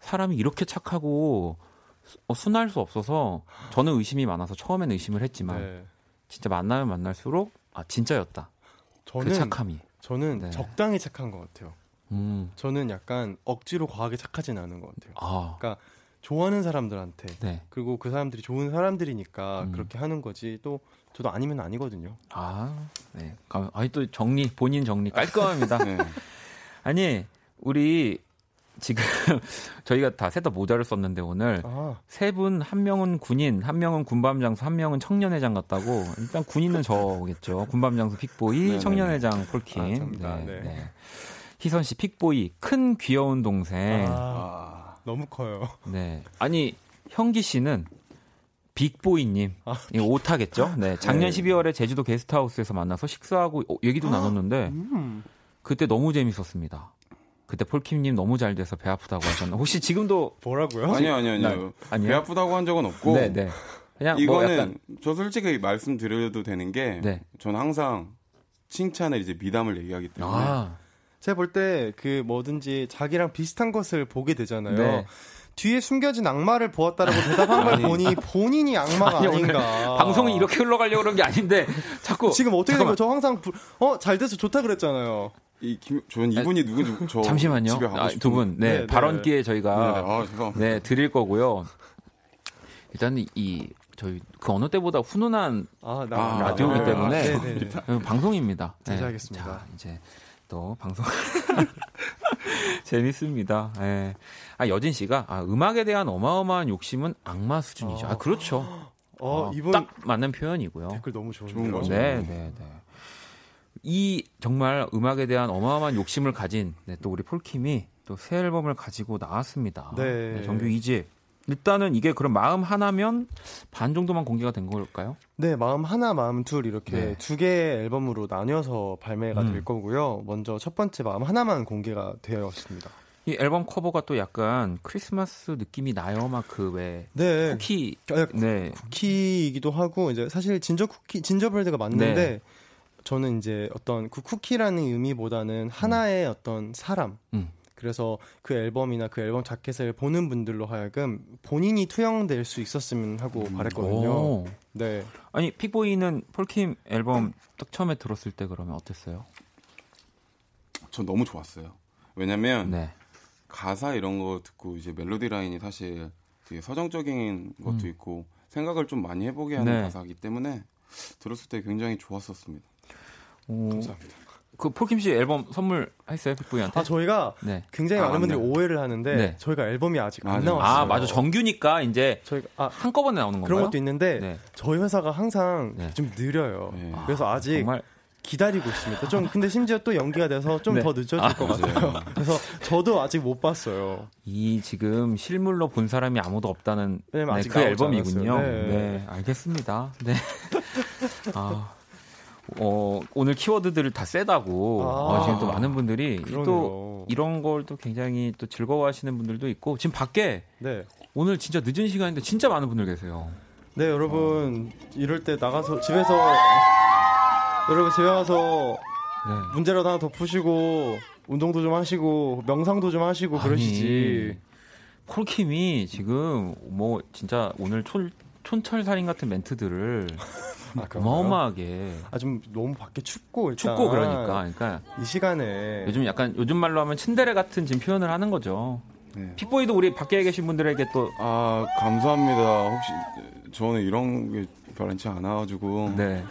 사람이 이렇게 착하고 수- 어, 순할 수 없어서 저는 의심이 많아서 처음에는 의심을 했지만 네. 진짜 만나면 만날수록 아 진짜였다. 저는 그 착함이. 저는 네. 적당히 착한 것 같아요. 음. 저는 약간 억지로 과하게 착하진 않은 것 같아요. 아. 좋아하는 사람들한테 네. 그리고 그 사람들이 좋은 사람들이니까 음. 그렇게 하는 거지 또 저도 아니면 아니거든요. 아. 네. 감- 아니 또 정리 본인 정리 깔끔합니다. 네. 아니 우리 지금 저희가 다 셋 다 모자를 썼는데 오늘 아, 세분 한 명은 군인, 한 명은 군밤장수, 한 명은 청년회장 같다고. 일단 군인은 저겠죠. 군밤장수 픽보이, 네네네. 청년회장 폴킴. 아, 감사합니다. 네. 희선 씨 픽보이, 큰 귀여운 동생. 아, 아, 너무 커요. 네. 아니 형기 씨는 빅보이님, 아, 이 오타겠죠? 네. 작년 네. 12월에 제주도 게스트하우스에서 만나서 식사하고 어, 얘기도 나눴는데 음. 그때 너무 재밌었습니다. 그때 폴킴님 너무 잘 돼서 배 아프다고 하셨나? 혹시 지금도 뭐라고요? 아니요, 아니요, 아니요. 아니요? 배 아프다고 한 적은 없고. 네, 네. 그냥 이거는 뭐 약간 저 솔직히 말씀드려도 되는 게 네. 저는 항상 칭찬을 이제 미담을 얘기하기 때문에 아, 제가 볼 때 그 뭐든지 자기랑 비슷한 것을 보게 되잖아요. 네. 뒤에 숨겨진 악마를 보았다라고 대답한 걸 보니 본인이 악마가 아니, 아니, 오늘 닌가 방송이 이렇게 흘러가려고 그런 게 아닌데 자꾸 지금 어떻게. 거예요? 저 항상 부- 어, 잘 돼서 좋다 그랬잖아요. 이 김, 저는 이분이 누군지 저 잠시만요. 집에 가고 아. 두 분, 네, 네, 네. 발언 기회 네, 네. 저희가 아, 죄송합니다. 네 드릴 거고요. 일단 이 저희 그 어느 때보다 훈훈한 아, 아, 라디오이기 아, 때문에. 어, 방송입니다. 네, 알겠습니다. 자, 이제 또 방송 재밌습니다. 예. 아 여진 씨가 아, 음악에 대한 어마어마한 욕심은 악마 수준이죠. 아 그렇죠. 어, 어, 이분 딱 맞는 표현이고요. 댓글 너무 좋은데요. 좋은 거죠. 네, 네, 네. 이 정말 음악에 대한 어마어마한 욕심을 가진 네, 또 우리 폴킴이 또 새 앨범을 가지고 나왔습니다. 네. 정규 2집. 일단은 이게 그럼 마음 하나면 반 정도만 공개가 된 걸까요? 네, 마음 하나, 마음 둘 이렇게 네. 두 개의 앨범으로 나뉘어서 발매가 음. 될 거고요. 먼저 첫 번째 마음 하나만 공개가 되었습니다. 이 앨범 커버가 또 약간 크리스마스 느낌이 나요. 막 그왜 네, 쿠키 아, 네. 쿠키이기도 하고 이제 사실 진저 쿠키 진저브레드가 맞는데 네. 저는 이제 어떤 그 쿠키라는 의미보다는 하나의 어떤 사람 음. 그래서 그 앨범이나 그 앨범 자켓을 보는 분들로 하여금 본인이 투영될 수 있었으면 하고 바랬거든요. 오. 네. 아니 픽보이는 폴킴 앨범 딱 처음에 들었을 때 그러면 어땠어요? 전 너무 좋았어요. 왜냐면 네. 가사 이런 거 듣고 이제 멜로디 라인이 사실 되게 서정적인 것도 음. 있고 생각을 좀 많이 해보게 하는 네. 가사이기 때문에 들었을 때 굉장히 좋았었습니다. 오, 감사합니다. 그 폴킴 씨 앨범 선물 했어요 픽보이한테? 아 저희가 네. 굉장히 아, 많은 분들이 맞네. 오해를 하는데 네. 저희가 앨범이 아직 안 맞아요. 나왔어요. 아 맞아 정규니까 이제 저희가 아 한꺼번에 나오는 건가요? 그런 것도 있는데 네. 저희 회사가 항상 네. 좀 느려요. 네. 그래서 아직 정말 기다리고 있습니다. 좀 근데 심지어 또 연기가 돼서 좀 네. 더 늦어질 아, 것 같아요. 그래서 저도 아직 못 봤어요. 이 지금 실물로 본 사람이 아무도 없다는 네, 그 앨범이군요. 네. 네. 알겠습니다. 네. 아, 어, 오늘 키워드들을 다 세다고 아. 아, 지금 또 많은 분들이 또 그러네요. 이런 걸 또 굉장히 또 즐거워하시는 분들도 있고 지금 밖에 네. 오늘 진짜 늦은 시간인데 진짜 많은 분들 계세요. 네, 여러분 이럴 때 나가서 집에서 여러분 집에 와서 네. 문제라도 하나 더 푸시고 운동도 좀 하시고 명상도 좀 하시고 그러시지. 콜킴이 지금 뭐 진짜 오늘 촌, 촌철 살인 같은 멘트들을 아? 어마어마하게 아, 좀 너무 밖에 춥고 일단 춥고 그러니까 그러니까 이 시간에 요즘 약간 요즘 말로 하면 츤데레 같은 지금 표현을 하는 거죠. 네. 픽보이도 우리 밖에 계신 분들에게 또 아 감사합니다. 혹시 저는 이런 게 별한치 않아가지고 네.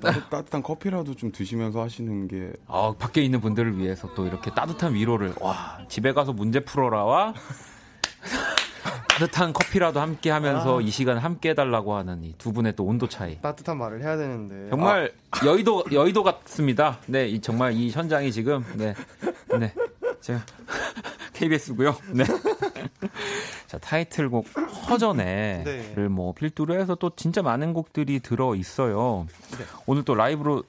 따뜻, 따뜻 한 커피라도 좀 드시면서 하시는 게 아, 밖에 있는 분들을 위해서 또 이렇게 따뜻한 위로를 와 집에 가서 문제 풀어라와 따뜻한 커피라도 함께 하면서 아. 이 시간 함께 해달라고 하는 이 두 분의 또 온도 차이. 따뜻한 말을 해야 되는데 정말 여의도 여의도 같습니다. 네, 이 정말 이 현장이 지금 네, 네, 제가 KBS고요. 네. 자 타이틀곡 허전해를 네. 뭐 필두로 해서 또 진짜 많은 곡들이 들어 있어요. 오늘 또 라이브로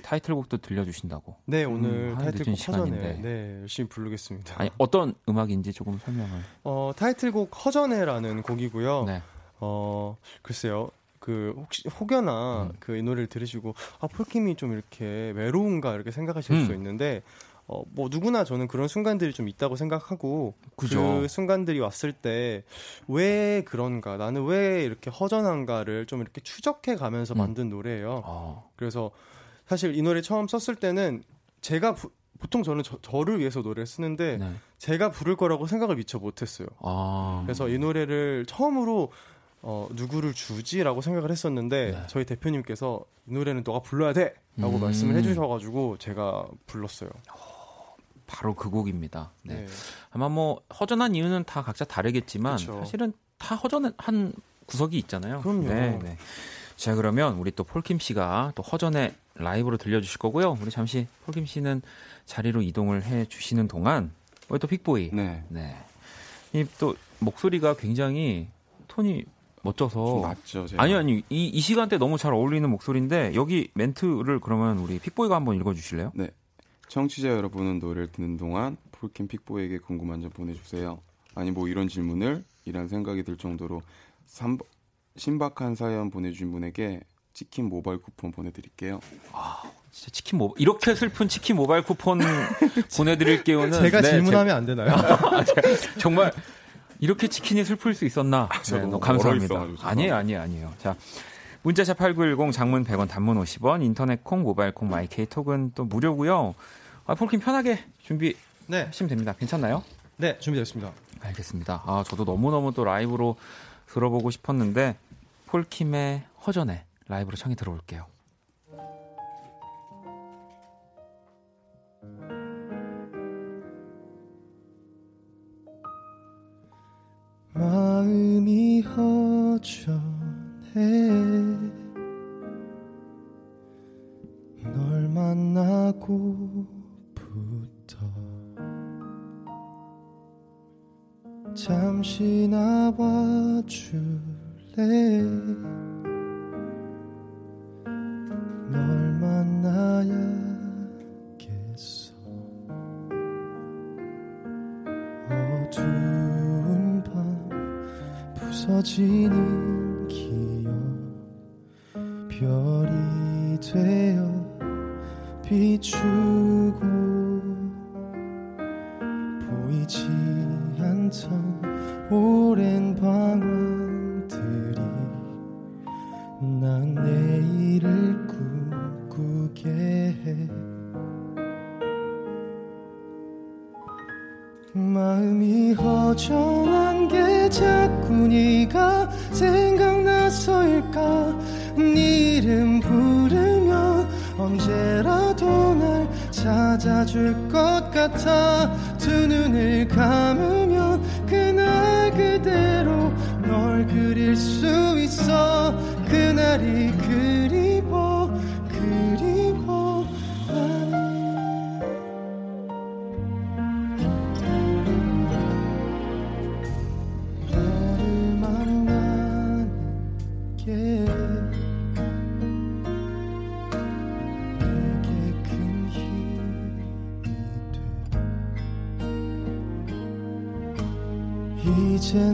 타이틀곡도 들려주신다고. 네 오늘 음, 한 타이틀곡 허전해. 네 열심히 부르겠습니다. 아니 어떤 음악인지 조금 설명을. 어 타이틀곡 허전해라는 곡이고요. 네. 어 글쎄요. 그 혹시 혹여나 음. 그이 노래를 들으시고 아 폴킴이 좀 이렇게 외로운가 이렇게 생각하실 음. 수 있는데 어 뭐 누구나 저는 그런 순간들이 좀 있다고 생각하고 그죠. 그 순간들이 왔을 때 왜 그런가 나는 왜 이렇게 허전한가를 좀 이렇게 추적해 가면서 음. 만든 노래예요. 어, 그래서 사실 이 노래 처음 썼을 때는 제가 부- 보통 저는 저, 를 위해서 노래를 쓰는데 네. 제가 부를 거라고 생각을 미처 못했어요. 아, 그래서 이 노래를 처음으로 어, 누구를 주지라고 생각을 했었는데 네. 저희 대표님께서 이 노래는 너가 불러야 돼라고 음. 말씀을 해주셔가지고 제가 불렀어요. 바로 그 곡입니다. 네. 네. 아마 뭐 허전한 이유는 다 각자 다르겠지만 그쵸. 사실은 다 허전한 구석이 있잖아요. 그럼요. 네, 네. 자 그러면 우리 또 폴킴 씨가 또 허전의 라이브로 들려주실 거고요. 우리 잠시 폴킴 씨는 자리로 이동을 해 주시는 동안 우리 또 픽보이. 네. 네. 이 또 목소리가 굉장히 톤이 멋져서 좀 낫죠. 제가. 아니 아니 이, 이 시간대 너무 잘 어울리는 목소리인데 여기 멘트를 그러면 우리 픽보이가 한번 읽어주실래요? 청취자 여러분은 노래를 듣는 동안 폴킴 픽보에게 궁금한 점 보내주세요. 아니 뭐 이런 질문을 이란 생각이 들 정도로 삼, 신박한 사연 보내주신 분에게 치킨 모바일 쿠폰 보내드릴게요. 아, 진짜 치킨 모 이렇게 슬픈 치킨 모바일 쿠폰 보내드릴게요는 제가 네, 질문하면 제... 안 되나요? 아, 정말 이렇게 치킨이 슬플 수 있었나? 아, 네, 너무 감사합니다. 아니에요, 아니에요, 아니에요. 자. 문자샵 8910 장문 100원 단문 50원 인터넷 콩 모바일 콩 마이케이 톡은 또 무료고요. 아, 폴킴 편하게 준비 네. 하시면 됩니다. 괜찮나요? 네, 준비됐습니다. 알겠습니다. 아, 저도 너무너무 또 라이브로 들어보고 싶었는데 폴킴의 허전에 라이브로 청해 들어볼게요. 마음이 허전해 널 만나고 잠시 나와줄래? 널 만나야겠어. 어두운 밤 부서지는 기억 별이 되어 비추고 보이지 않던 오랜 방황들이 난 내일을 꿈꾸게 해. 마음이 허전한 게 자꾸 네가 생각나서일까? 네 이름 부르면 언제라도 날 찾아줄 것 같아. 두 눈을 감으면 그대로 널 그릴 수 있어. 그날이 그리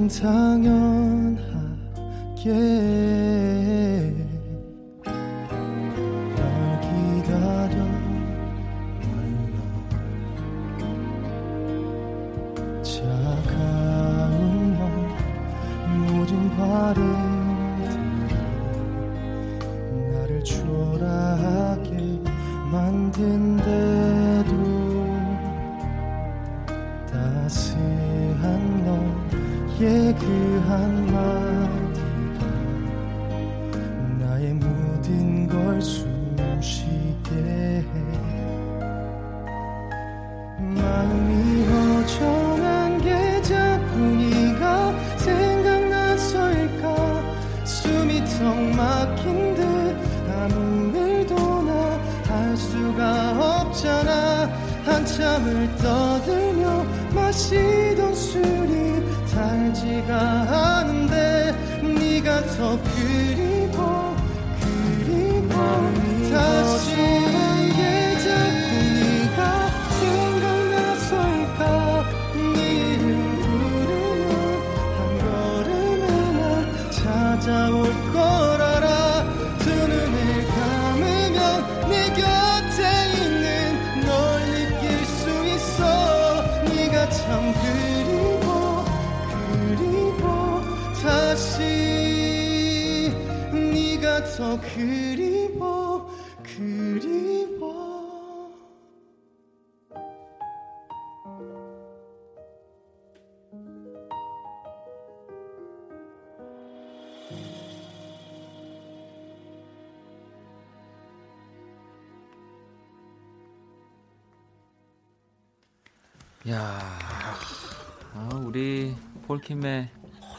당연하게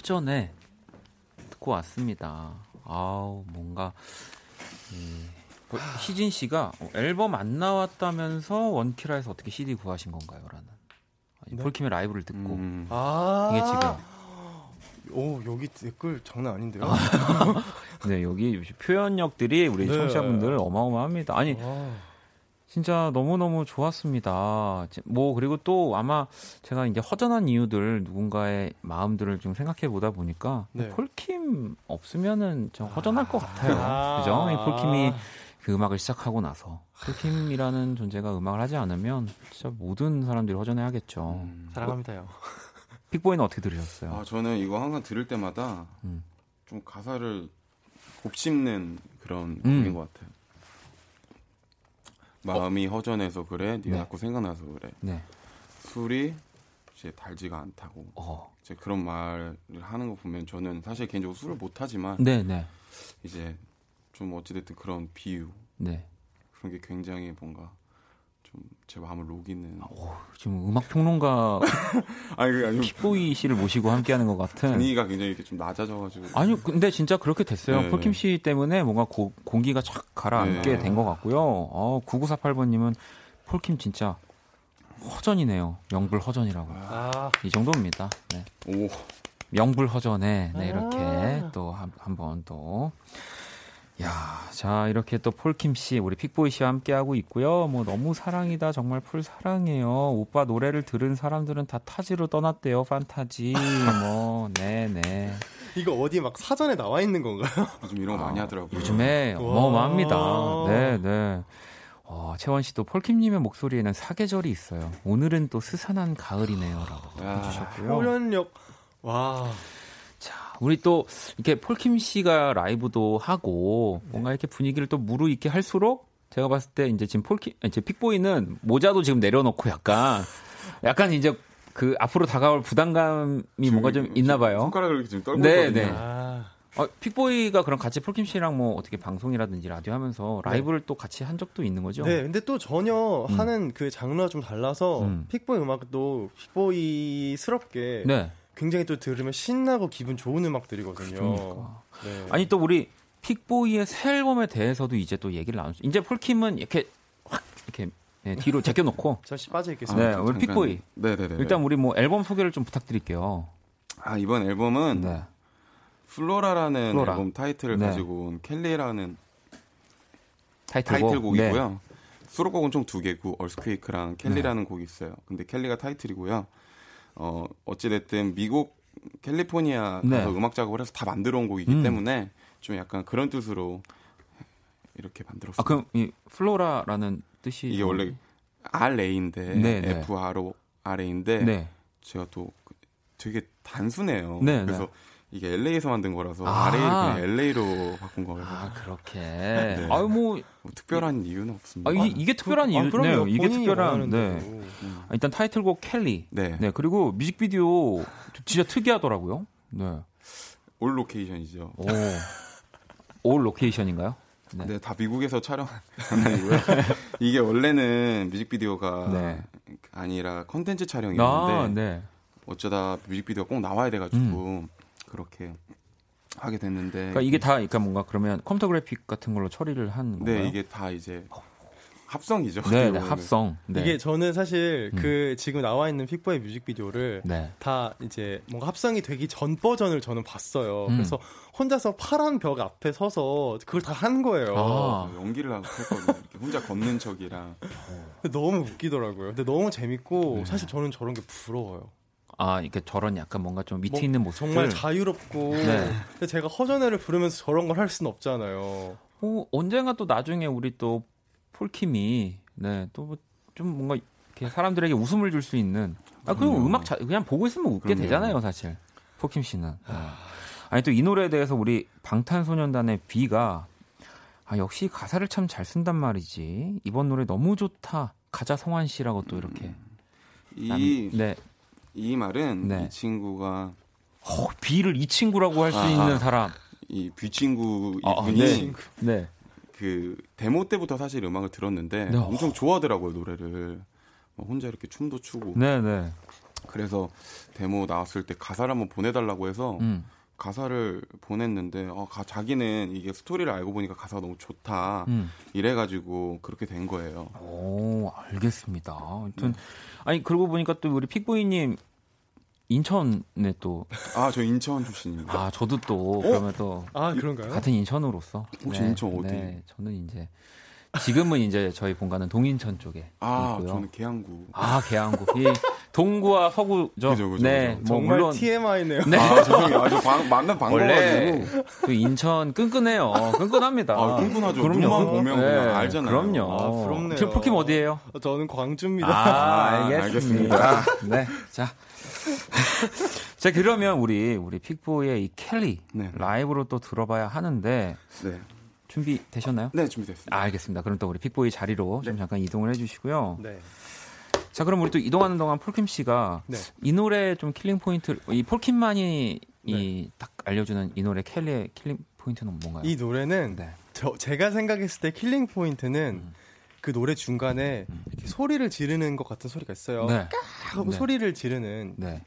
허전에 듣고 왔습니다. 아우 뭔가 예. 희진 씨가 앨범 안 나왔다면서 원키라에서 어떻게 CD 구하신 건가요?라는 네? 폴킴의 라이브를 듣고 음. 아~ 이게 지금 오 여기 댓글 장난 아닌데요? 네 여기 표현력들이 우리 네. 청취자분들 어마어마합니다. 아니 아. 진짜 너무너무 좋았습니다. 뭐, 그리고 또 아마 제가 이제 허전한 이유들 누군가의 마음들을 좀 생각해 보다 보니까 네. 폴킴 없으면은 좀 허전할 것 같아요. 아. 그죠? 이 폴킴이 그 음악을 시작하고 나서 폴킴이라는 존재가 음악을 하지 않으면 진짜 모든 사람들이 허전해하겠죠. 음. 사랑합니다요. 픽보이는 어떻게 들으셨어요? 아 저는 이거 항상 들을 때마다 음. 좀 가사를 곱씹는 그런 음. 곡인 것 같아요. 마음이 허전해서 그래, 네 네. 자꾸 생각나서 그래. 네. 술이 이제 달지가 않다고. 어. 이제 그런 말을 하는 거 보면 저는 사실 개인적으로 술을 못 하지만 네, 네. 이제 좀 어찌됐든 그런 비유 네. 그런 게 굉장히 뭔가 좀제 마음을 녹이는. 오, 지금 음악 평론가 아니 그게 아니고 픽보이 씨를 모시고 함께하는 것 같은. 분위기가 굉장히 이렇게 좀 낮아져가지고. 아니요, 근데 진짜 그렇게 됐어요. 네, 폴킴 네. 씨 때문에 뭔가 고- 공기가 착 가라앉게 네. 된것 같고요. 어, 9948번님은 폴킴 진짜 허전이네요. 명불 허전이라고. 요 아, 이 정도입니다. 네. 오 명불 허전에 네, 이렇게 아. 또한번 또. 야, 자 이렇게 또 폴킴 씨, 우리 픽보이 씨와 함께 하고 있고요. 뭐 너무 사랑이다, 정말 폴 사랑해요. 오빠 노래를 들은 사람들은 다 타지로 떠났대요, 판타지. 뭐, 네, 네. 이거 어디 막 사전에 나와 있는 건가요? 요즘 이런 거 많이 아, 하더라고요. 요즘에 와. 어마어마합니다. 네, 네. 어, 채원 씨도 폴킴님의 목소리에는 사계절이 있어요. 오늘은 또 스산한 가을이네요라고 야, 해주셨고요. 표현력. 와. 자, 우리 또 이렇게 폴킴 씨가 라이브도 하고 뭔가 이렇게 분위기를 또 무르익게 할수록 제가 봤을 때 이제 지금 폴킴, 이제 픽보이는 모자도 지금 내려놓고 약간 약간 이제 그 앞으로 다가올 부담감이 뭔가 좀 있나 봐요. 손가락을 이렇게 지금 떨고 네, 있거든요. 네. 아, 어, 픽보이가 그럼 같이 폴킴 씨랑 뭐 어떻게 방송이라든지 라디오 하면서 네. 라이브를 또 같이 한 적도 있는 거죠? 네, 근데 또 전혀 음. 하는 그 장르가 좀 달라서 음. 픽보이 음악도 픽보이스럽게 네. 굉장히 또 들으면 신나고 기분 좋은 음악들이거든요. 그러니까. 네. 아니 또 우리 픽보이의 새 앨범에 대해서도 이제 또 얘기를 나눴죠. 이제 폴킴은 이렇게 확 이렇게 네, 뒤로 제껴놓고 잠시 빠져 있겠습니다. 네, 우리 픽보이. 네네네. 일단 우리 뭐 앨범 소개를 좀 부탁드릴게요. 아 이번 앨범은 네. 플로라라는 플로라. 앨범 타이틀을 네. 가지고 온 켈리라는 타이틀곡. 타이틀곡이고요. 네. 수록곡은 총 두 개고 Earthquake랑 켈리라는 곡이 있어요. 근데 켈리가 타이틀이고요. 어 어찌 됐든 미국 캘리포니아 네. 가서 음악 작업을 해서 다 만들어 온 곡이기 음. 때문에 좀 약간 그런 뜻으로 이렇게 만들었어요. 아 그럼 이 플로라라는 뜻이 이게 원래 RA인데 네, 네. F R O R A인데 네. 제가 또 그- 되게 단순해요. 네, 그래서 이게 LA에서 만든 거라서 아. RA를 그냥 LA로 바꾼 거예요. 아 그렇게. 네. 아유 뭐 뭐 특별한 이유는 없습니다. 아, 이, 이게 특별한 아, 이유네요. 그럼요. 이게 특별한. 네. 음. 아, 일단 타이틀곡 켈리. 네. 네. 그리고 뮤직비디오 진짜 특이하더라고요. 네. 올 로케이션이죠. 오. 올 로케이션인가요? 네. 네, 다 미국에서 촬영한 장난이고요. 이게 원래는 뮤직비디오가 네. 아니라 컨텐츠 촬영이었는데 아, 네. 어쩌다 뮤직비디오가 꼭 나와야 돼가지고 그렇게 하게 됐는데 그러니까 이게 다 그러니까 뭔가 그러면 컴퓨터 그래픽 같은 걸로 처리를 한 건가요? 네 이게 다 이제 합성이죠. 네, 네. 합성. 네. 이게 저는 사실 음. 그 지금 나와 있는 픽보의 뮤직비디오를 네. 다 이제 뭔가 합성이 되기 전 버전을 저는 봤어요. 음. 그래서 혼자서 파란 벽 앞에 서서 그걸 다 한 거예요. 아. 어, 연기를 하고 했거든요. 이렇게 혼자 걷는 척이랑 너무 웃기더라고요. 근데 너무 재밌고 네. 사실 저는 저런 게 부러워요. 아, 이렇게 저런 약간 뭔가 좀 위트 뭐, 있는 모습을 정말 자유롭고 네. 근데 제가 허전해를 부르면서 저런 걸 할 수는 없잖아요. 어, 언젠가 또 나중에 우리 또 폴킴이 네, 또 좀 뭔가 이렇게 사람들에게 웃음을 줄 수 있는 아, 그리고 그럼요. 음악 자, 그냥 보고 있으면 웃게 그럼요. 되잖아요, 사실. 폴킴 씨는. 네. 아니 또 이 노래에 대해서 우리 방탄소년단의 뷔가 아, 역시 가사를 참 잘 쓴단 말이지. 이번 노래 너무 좋다. 가자 성환 씨라고 또 이렇게. 이, 네. 이 말은 네. 이 친구가 어, 뷔를 이 친구라고 할수 아, 있는 아. 사람. 이 뷔 친구 아, 이분이 네. 네. 그 데모 때부터 사실 음악을 들었는데 네. 엄청 좋아하더라고요 노래를 뭐 혼자 이렇게 춤도 추고 네, 네. 그래서 데모 나왔을 때 가사를 한번 보내달라고 해서 음. 가사를 보냈는데 어, 가, 자기는 이게 스토리를 알고 보니까 가사가 너무 좋다 음. 이래가지고 그렇게 된 거예요. 오, 알겠습니다. 아무튼 아니 그러고 보니까 또 우리 픽보이님 인천에 또 아 저 인천 출신입니다. 아, 저도 또 그러면 또 아 그런가요? 같은 인천으로서 혹시 인천 어디? 네, 저는 이제 지금은 이제 저희 본가는 동인천 쪽에 아, 있고요. 저는 계양구. 아, 계양구. 이 동구와 서구죠. 그죠, 그죠, 네, 그죠. 뭐 정말 물론 TMI네요. 네. 아, 죄송해요. 아주 방, 만나 원래 반가워가지고. 그 인천 끈끈해요. 끈끈합니다. 아, 끈끈하죠. 그럼요. 눈만 보면 그냥 알잖아요. 그럼요. 아, 부럽네요. 트로포킴 어디예요? 저는 광주입니다. 아, 아, 알겠습니다. 네. 자. 자, 그러면 우리 우리 픽보이의 이 켈리 네. 라이브로 또 들어봐야 하는데 네. 준비 되셨나요? 네, 준비됐습니다. 아, 알겠습니다. 그럼 또 우리 픽보이 자리로 좀 잠깐 이동을 해 주시고요. 네. 자, 그럼 우리 또 이동하는 동안 폴킴 씨가 네. 이 노래 좀 killing point, 이 폴킴만이 네. 이딱 알려주는 이 노래 켈리의 killing point는 뭔가요? 이 노래는 네. 저 제가 생각했을 때 killing point는 음. 그 노래 중간에 이렇게 소리를 지르는 것 같은 소리가 있어요. 네. 하고 네. 소리를 지르는. 네.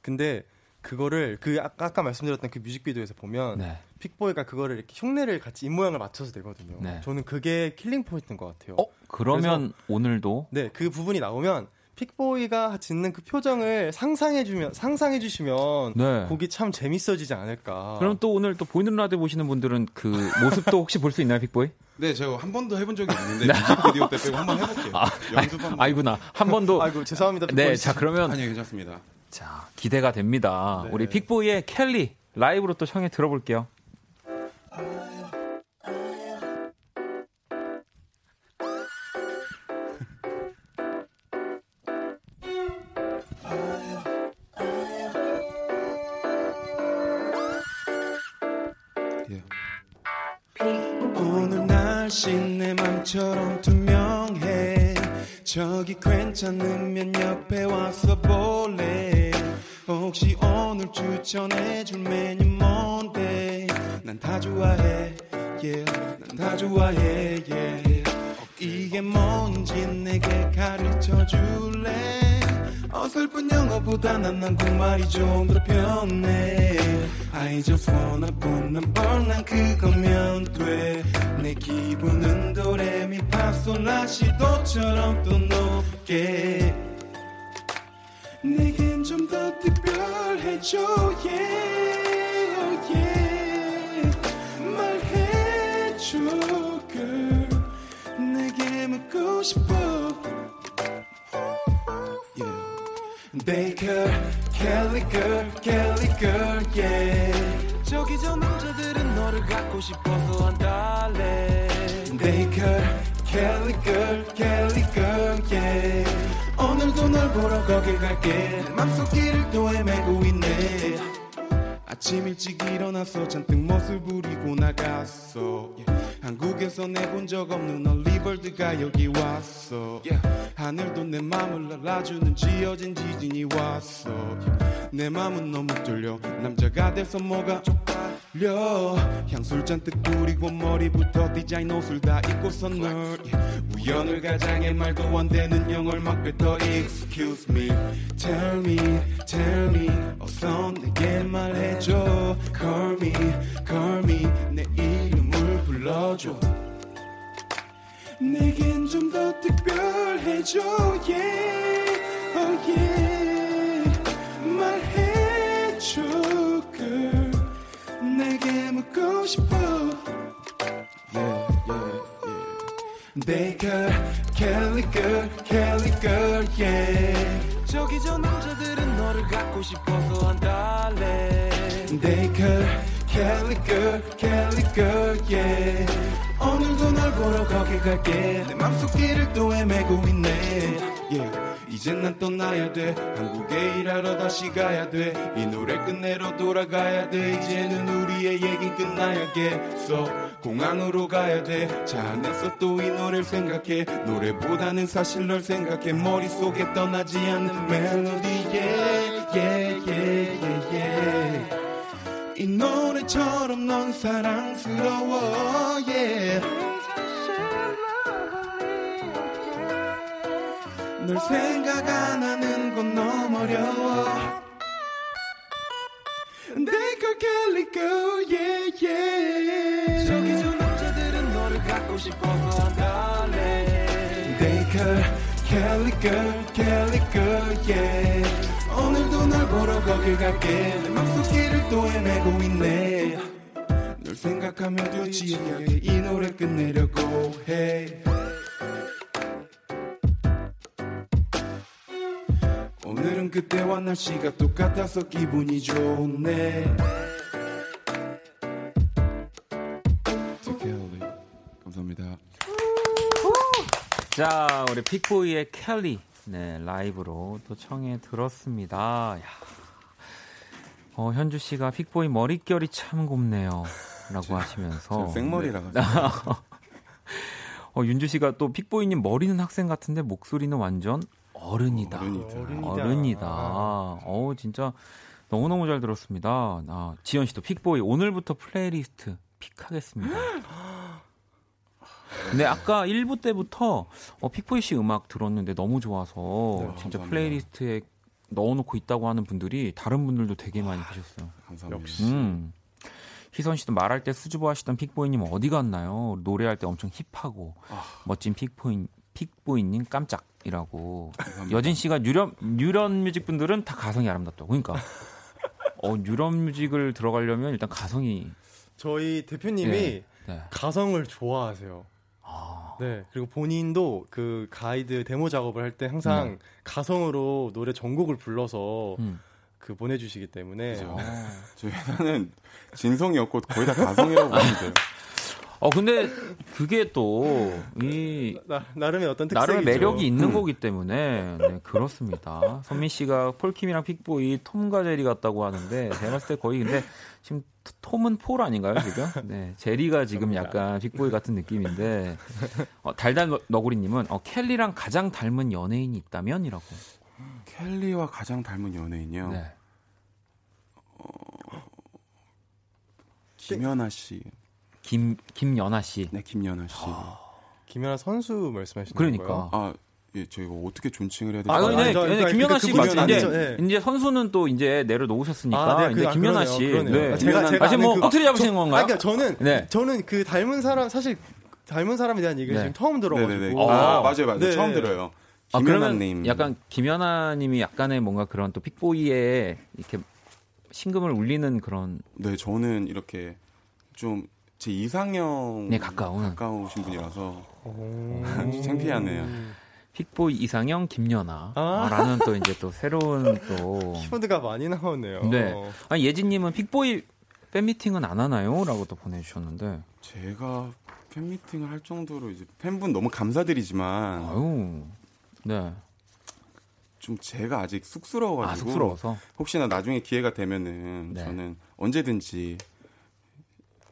근데 그거를 그 아까, 아까 말씀드렸던 그 뮤직비디오에서 보면 네. 픽보이가 그거를 이렇게 흉내를 같이 입 모양을 맞춰서 내거든요. 네. 저는 그게 killing point인 것 같아요. 어, 그러면 오늘도 네, 그 부분이 나오면 픽보이가 짓는 그 표정을 상상해 주면 상상해 주시면 네. 곡이 참 재밌어지지 않을까. 그럼 또 오늘 또 보이는 라디오 보시는 분들은 그 모습도 혹시 볼 수 있나요, 픽보이? 네, 제가 한 번도 해본 적이 없는데 뮤직비디오 때 빼고 한번 해볼게요. 연습 한 번. 아이구나. 한 번도 아이고 죄송합니다. 네, 픽보이 자 그러면 아니요, 괜찮습니다. 자, 기대가 됩니다. 네. 우리 픽보이의 켈리 라이브로 또 청해 들어볼게요. 예. 오늘 날씨 내 맘처럼 저기 괜찮으면 옆에 와서 볼래? 혹시 오늘 추천해줄 메뉴 뭔데? 난 다 좋아해 yeah. 난 다 좋아해 yeah. 이게 뭔지 내게 가르쳐 줄래 어설픈 영어보다 난 한국말이 좀 더 편해. I just wanna put number 난 그거면 돼 내 기분은 도레미파솔라시도처럼 또 높게. 내겐 좀 더 특별해져 yeah, yeah. 말해줘 girl. 내게 묻고 싶어 Baker, Kelly girl, Kelly girl, yeah. 저기 저 남자들은 너를 갖고 싶어서 한달래. Baker, Kelly girl, Kelly girl, yeah. 오늘도 널 보러 거길 갈게. 내 맘속 길을 또 헤매고 있네. 아침 일찍 일어나서 잔뜩 멋을 부리고 나갔어 yeah. 한국에서 내본 적 없는 얼리벌드가 여기 왔어. Yeah. 하늘도 내 맘을 알아주는 지어진 지진이 왔어. 내 맘은 너무 뚫려. 남자가 돼서 뭐가 쪽팔려? 향수를 잔뜩 뿌리고 머리부터 디자인 옷을 다 입고서 널. yeah. 우연을 가장해 말도 안 되는 영어를 막 뱉어. Excuse me. Tell me Tell me. 어서 내게 말해줘. Call me Call me. 내 이름을 불러줘 내겐 좀 더 특별해져 yeah Oh yeah 말해줘 girl 내게 묻고 싶어 yeah yeah yeah Baker Kelly girl Kelly girl yeah 저기 저 남자들은 너를 갖고 싶어서 한달래 Baker Kelly girl Kelly girl yeah. 오늘도 널 보러 거기 갈게. 내 맘속 길을 또 헤매고 있네. Yeah. 이젠 난 떠나야 돼. 한국에 일하러 다시 가야 돼. 이 노래 끝내러 돌아가야 돼. 이제는 우리의 얘긴 끝나야겠어 공항으로 가야 돼차 안에서 또 이 노래를 생각해. 노래보다는 사실 널 생각해. 머릿속에 떠나지 않는 멜로디. Yeah, yeah, yeah, yeah, yeah. 이 노래처럼 넌 사랑스러워 yeah. 널 생각 안 하는 건 너무 어려워. 내가 갈리고 yeah yeah. 저기 저 남자들은 너를 갖고 싶어서 한달래. 내가 갈리고 거길 갈게 내 맘속 길을 또 헤매고 있네 널 생각하며 진지하게 이 노래 끝내려고 해 오늘은 그때와 날씨가 똑같아서 기분이 좋네. 자, 우리 픽보이의 켈리. 네, 라이브로 또 청해 들었습니다. 야. 어, 현주 씨가 픽보이 머릿결이 참 곱네요. 라고 하시면서. 생머리라 네. 어, 윤주 씨가 또 픽보이님 머리는 학생 같은데 목소리는 완전 어른이다. 어른이다. 어른이다. 어우, 진짜 너무너무 잘 들었습니다. 아, 지연 씨도 픽보이 오늘부터 playlist pick하겠습니다. 근데 아까 1부 때부터 어, 픽보이 씨 음악 들었는데 너무 좋아서 네, 진짜 감사합니다. playlist에 넣어놓고 있다고 하는 분들이 다른 분들도 되게 많이 계셨어요. 감사합니다. 음. 희선 씨도 말할 때 수줍어 하시던 픽보이님 어디 갔나요? 노래할 때 엄청 hip하고 아. 멋진 픽보이, 픽보이님 깜짝이라고. 감사합니다. 여진 씨가 Neuron, Neuron Music 분들은 다 가성이 아름답다고. 그러니까. 어, Neuron Music을 들어가려면 일단 가성이. 저희 대표님이 네, 네. 가성을 좋아하세요. 아, 네. 그리고 본인도 그 가이드 데모 작업을 할 때 항상 네. 가성으로 노래 전곡을 불러서 음. 그 보내주시기 때문에 그죠. 저희 회사는 진성이었고 거의 다 가성이라고 보면 돼요. 어, 근데 그게 또, 이, 나, 나름의 어떤 특색이죠. 나름의 매력이 있는 거기 때문에 네, 그렇습니다. 선민 씨가 폴킴이랑 픽보이 톰과 제리 같다고 하는데 제가 봤을 때 거의 근데 지금 톰은 폴 아닌가요 지금? 네 제리가 지금 약간 픽보이 같은 느낌인데 어, 달달 너- 너구리님은 어, 켈리랑 가장 닮은 연예인이 있다면이라고. 켈리와 가장 닮은 연예인이요. 네. 김연아 씨. 김 김연아 씨. 네, 김연아 씨. 김연아 선수 말씀하시는 그러니까. 건가요? 아, 예, 저희가 어떻게 존칭을 해야 될지. 아, 아, 네, 저- 네, 그러니까 김연아 그- 씨 맞죠? 이제, 아니죠, 네. 이제 선수는 또 이제 내려놓으셨으니까 아, 네, 그- 이제 아, 김연아 씨. 그러네요. 네. 아, 제가 제가 아직 아는 뭐 그- 꼬투리 잡으신 저- 건가요? 아, 그러니까 저는 네. 저는 그 닮은 사람 사실 닮은 사람에 대한 얘기를 네. 지금 처음 들어가지고 네네네. 어. 아, 맞아요, 맞아요. 네. 처음 들어요. 아, 그러면. 약간 김연아님이 약간의 뭔가 그런 또 픽보이에 이렇게 심금을 울리는 그런 네, 저는 이렇게 좀 제 이상형 네, 가까운. 가까우신 분이라서 오. 창피하네요. 픽보이 이상형 김연아라는 아. 또 이제 또 새로운 또 키워드가 많이 나오네요. 네. 아니, 예진님은 픽보이 팬 미팅은 안 하나요?라고 또 보내주셨는데 제가 팬미팅을 할 정도로 이제 팬분 너무 감사드리지만 아유 네. 좀 제가 아직 쑥스러워가지고 아 쑥스러워서 혹시나 나중에 기회가 되면은 네. 저는 언제든지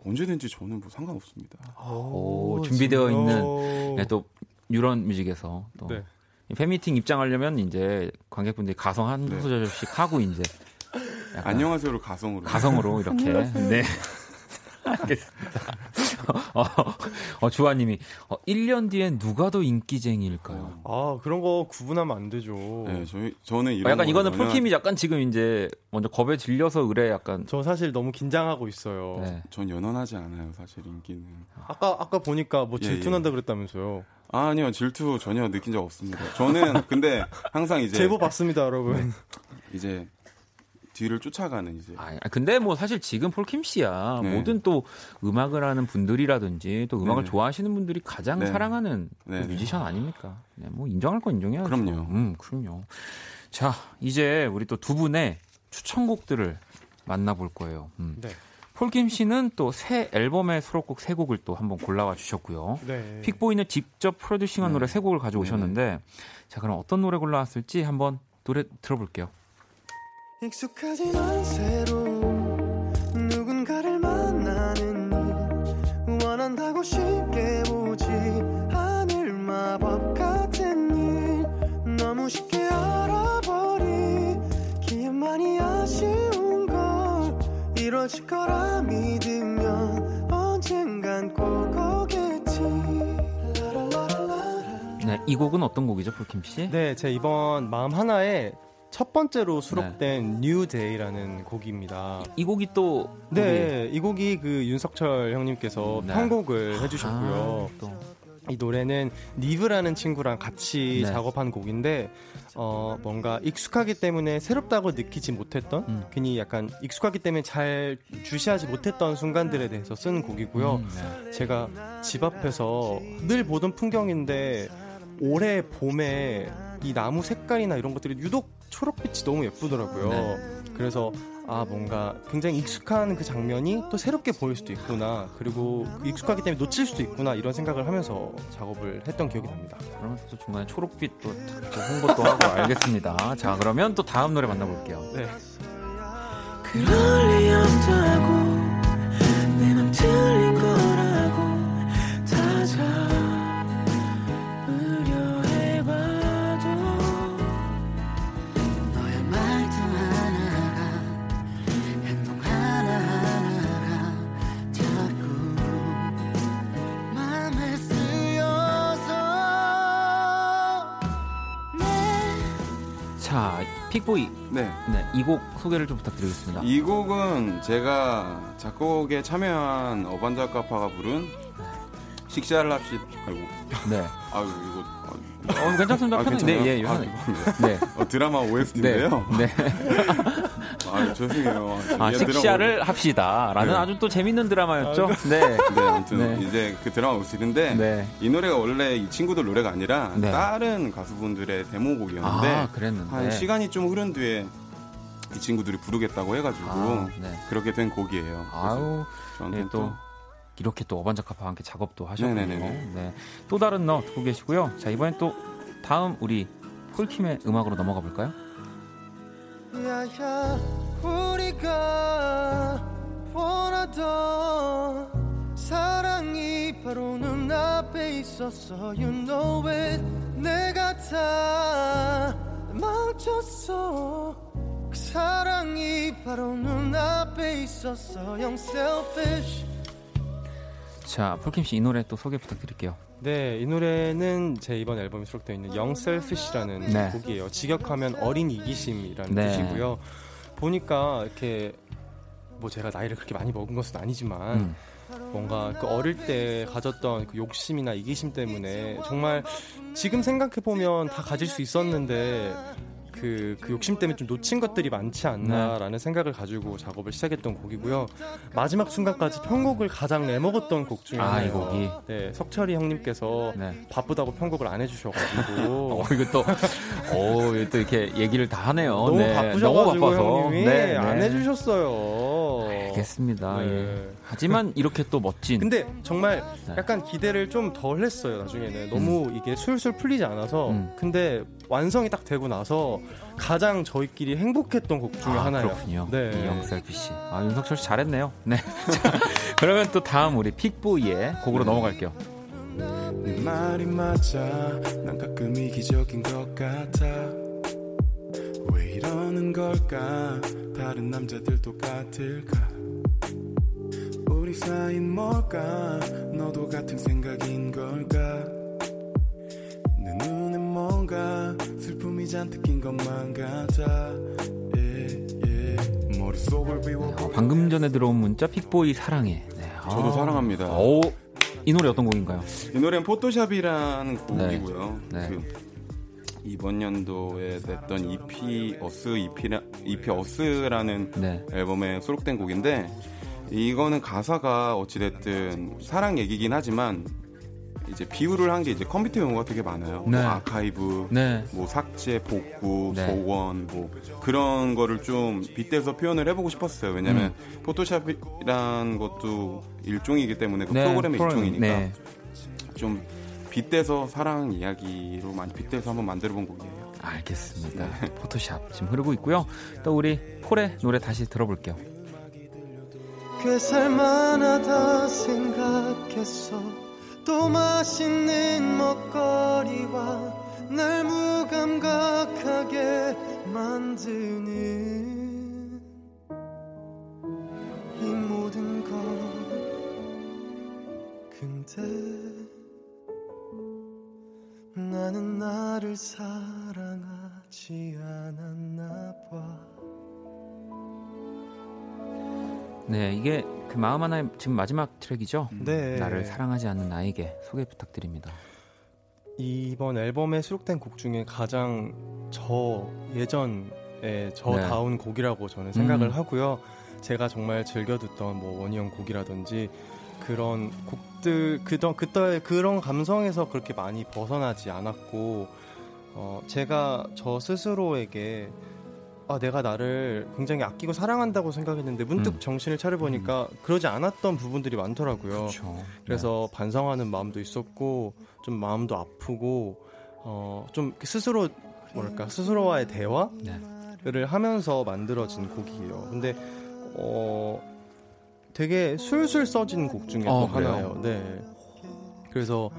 언제든지 저는 뭐 상관없습니다. 오, 준비되어 있는 오. 네, 또 유런 뮤직에서 또 네. 이 팬미팅 입장하려면 이제 관객분들이 가성 한 네. 소절씩 하고 이제 약간 안녕하세요로 가성으로 가성으로 이렇게 네. 알겠습니다. 어, 어, 주아님이 어, 1년 뒤엔 누가 더 인기쟁이일까요? 아 그런 거 구분하면 안 되죠. 네, 저희 저는 어, 이런 약간 거 이거는 폴킴이 약간 지금 이제 먼저 겁에 질려서 의뢰 약간 저 사실 너무 긴장하고 있어요. 네. 전 연연하지 않아요, 사실 인기는. 아까 아까 보니까 뭐 예, 질투난다 그랬다면서요. 아, 아니요, 질투 전혀 느낀 적 없습니다. 저는 근데 항상 이제 제보 받습니다, 여러분. 이제 뒤를 쫓아가는 이제 아, 근데 뭐 사실 지금 폴킴 씨야 네. 모든 또 음악을 하는 분들이라든지 또 음악을 네네. 좋아하시는 분들이 가장 네. 사랑하는 또 네네. 뮤지션 아닙니까? 네, 뭐 인정할 건 인정해야죠. 그럼요. 음, 그럼요. 자, 이제 우리 또 두 분의 추천곡들을 만나볼 거예요. 음. 네. 폴킴 씨는 또 새 앨범의 수록곡 세 곡을 또 한번 골라와 주셨고요. 네. 픽보이는 직접 프로듀싱한 네. 노래 세 곡을 가져오셨는데 자 그럼 어떤 노래 골라왔을지 한번 노래 들어볼게요. 익숙하진 않은 새로 누군가를 만나는 일 원한다고 쉽게 오지 않을 마법 같은 일 너무 쉽게 알아버리기에만이 아쉬운 걸 이뤄질 거라 믿으면 언젠간 꼭 오겠지. 네, 이 곡은 어떤 곡이죠, 폴킴 씨? 네, 제 이번 마음 하나에 첫 번째로 수록된 New Day라는 곡입니다. 이 곡이 또 네, 이 곡이 그 윤석철 형님께서 네. 편곡을 해 주셨고요. 아, 또이 노래는 니브라는 친구랑 같이 네. 작업한 곡인데 어 뭔가 익숙하기 때문에 새롭다고 느끼지 못했던 음. 괜히 약간 익숙하기 때문에 잘 주시하지 못했던 순간들에 대해서 쓴 곡이고요. 음, 네. 제가 집 앞에서 늘 보던 풍경인데 올해 봄에 이 나무 색깔이나 이런 것들이 유독 초록빛이 너무 예쁘더라고요. 네. 그래서 아 뭔가 굉장히 익숙한 그 장면이 또 새롭게 보일 수도 있구나 그리고 그 익숙하기 때문에 놓칠 수도 있구나 이런 생각을 하면서 작업을 했던 기억이 납니다. 그러면서 또 중간에 초록빛 또, 또 홍보 도 하고 알겠습니다. 자, 그러면 또 다음 노래 만나볼게요. 네. 픽보이. 네. 네, 이 곡 소개를 좀 부탁드리겠습니다. 이 곡은 제가 작곡에 참여한 어반자카파가 부른 식샤랍시 아이고 네. 아유 이거 어, 괜찮습니다. 아? 네, 예, 아, 편하게. 죄송합니다. 네. 어, 드라마 네. OST인데요. 네. 아 죄송해요. 아, 얘 드라마 식샤를 합시다. 라는 네. 아주 또 재밌는 드라마였죠. 네. 네, 아무튼 네. 이제 그 드라마 OST인데 네. 이 노래가 원래 이 친구들 노래가 아니라 네. 다른 가수분들의 데모곡이었는데 아, 그랬는데. 한 시간이 좀 흐른 뒤에 이 친구들이 부르겠다고 해가지고 아, 네. 그렇게 된 곡이에요. 아우, 저한테 네, 또 이렇게 또 어반자카파와 함께 작업도. 네네네네. 네. 또 다른 너 듣고 계시고요. 자, 이번엔 또 다음 우리 폴킴의 음악으로 넘어가 볼까요? 야야 우리가 원하던 사랑이 바로 눈앞에 있었어. You know it. 내가 다 멈췄어. 그 사랑이 바로 눈앞에 있었어. Young selfish. 자, 폴킴 씨 이 노래 또 소개 부탁드릴게요. 네, 이 노래는 제 이번 앨범에 수록되어 있는 Young Selfish라는 네. 곡이에요. 직역하면 어린 이기심이라는 네. 뜻이고요. 보니까 이렇게 뭐 제가 나이를 그렇게 많이 먹은 것은 아니지만 음. 뭔가 그 어릴 때 가졌던 그 욕심이나 이기심 때문에 정말 지금 생각해 보면 다 가질 수 있었는데 그, 그 욕심 때문에 좀 놓친 것들이 많지 않나라는 생각을 가지고 작업을 시작했던 곡이고요. 마지막 순간까지 편곡을 가장 내먹었던 곡 중에 아, 이. 곡이. 네, 석철이 형님께서 네. 바쁘다고 편곡을 안 해주셔가지고 어, 이거 또, 어, 또 이렇게 얘기를 다 하네요. 너무 네, 바쁘셔가지고 너무 바빠서. 형님이 네, 안 네. 해주셨어요. 알겠습니다. 네. 예. 하지만 이렇게 또 멋진. 근데 정말 네. 약간 기대를 좀 덜 했어요 나중에는 너무 이게 술술 풀리지 않아서 음. 근데 완성이 딱 되고 나서 가장 저희끼리 행복했던 곡 중에 아, 하나예요. 그렇군요. 네. 이영 셀피 씨. 아, 윤석철 씨 잘했네요. 네. 자, 그러면 또 다음 우리 픽보이의 곡으로 넘어갈게요. 네 말이 맞아 난 가끔 이기적인 것 같아 왜 이러는 걸까 다른 남자들 똑같을까 우리 사이는 뭘까 너도 같은 생각인 걸까 내 눈엔 뭔가 슬픔이 잔뜩 낀 것만 같아 예, 예. 어, 방금 전에 들어온 문자 픽보이 사랑해. 네. 저도 아. 사랑합니다. 오, 이 노래 어떤 곡인가요? 이 노래는 포토샵이라는 곡이고요. 네. 그 이번 연도에 냈던 EP 어스 EP라, EP 어스라는 네. 앨범에 수록된 곡인데 이거는 가사가 어찌 됐든 사랑 얘기긴 하지만 이제 비유를 한 게 이제 컴퓨터 용어가 되게 많아요. 네. 뭐 아카이브, 네. 뭐 삭제, 복구, 네. 복원, 뭐 그런 거를 좀 빗대서 표현을 해보고 싶었어요. 왜냐면 음. 포토샵이란 것도 일종이기 때문에 그 네, 프로그램의 프로그램, 일종이니까 네. 좀 빗대서 사랑 이야기로 많이 빗대서 한번 만들어 본 곡이에요. 알겠습니다. 포토샵 지금 흐르고 있고요. 또 우리 폴의 노래 다시 들어볼게요. 꽤 살만하다 생각했어 또 맛있는 먹거리와 날 무감각하게 만드는 이 모든 것 근데 나는 나를 사랑하지 않았나 봐 네, 이게 그 마음 하나의 지금 마지막 트랙이죠. 네. 나를 사랑하지 않는 나에게 소개 부탁드립니다. 이번 앨범에 수록된 곡 중에 가장 저 예전에 저다운 네. 곡이라고 저는 생각을 음. 하고요. 제가 정말 즐겨 듣던 뭐 원희형 곡이라든지 그런 곡들 그던 그때 그런 감성에서 그렇게 많이 벗어나지 않았고 어 제가 저 스스로에게 아 내가 나를 굉장히 아끼고 사랑한다고 생각했는데 문득 음. 정신을 차려 보니까 그러지 않았던 부분들이 많더라고요. 그렇죠. 그래서 반성하는 마음도 있었고 좀 마음도 아프고 어 좀 스스로 뭐랄까 스스로와의 대화를 네. 하면서 만들어진 곡이에요. 근데 어 되게 술술 써진 곡 중에 그래요? 하나예요. 네. 그래서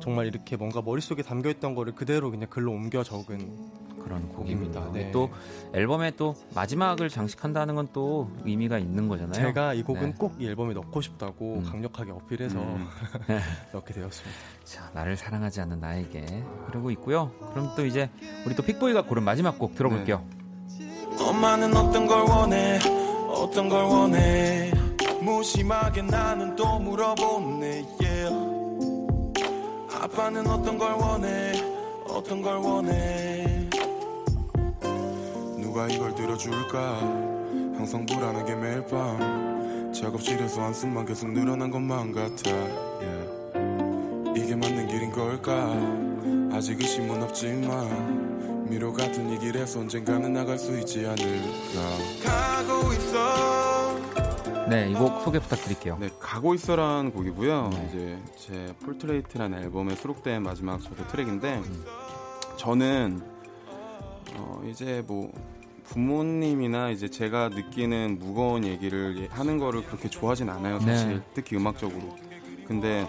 정말 이렇게 뭔가 머릿속에 담겨 있던 거를 그대로 그냥 글로 옮겨 적은 그런 곡입니다. 곡입니다. 네. 또 앨범에 또 마지막을 장식한다는 건 또 의미가 있는 거잖아요. 제가 이 곡은 네. 꼭이 앨범에 넣고 싶다고 음. 강력하게 어필해서 음. 넣게 되었습니다. 자, 나를 사랑하지 않는 나에게 그러고 있고요. 그럼 또 이제 우리 또 픽보이가 고른 마지막 곡 들어볼게요. 엄마는 어떤 걸 원해 어떤 걸 원해 무심하게 나는 또 물어보네 yeah. 아빠는 어떤 걸 원해? 어떤 걸 원해? 누가 이걸 들어줄까? 항상 불안하게 매일 밤. 작업실에서 한숨만 계속 늘어난 것만 같아 yeah. 이게 맞는 길인 걸까? 아직 의심은 없지만 미로 같은 이 길에서 언젠가는 나갈 수 있지 않을까? 가고 있어 네, 이 곡 소개 부탁드릴게요. 네, 가고 있어라는 곡이고요. 네. 이제 제 Portrait라는 앨범에 수록된 마지막 저도 트랙인데 저는 어 이제 뭐 부모님이나 이제 제가 느끼는 무거운 얘기를 예- 하는 거를 그렇게 좋아하진 않아요, 사실. 네. 특히 음악적으로. 근데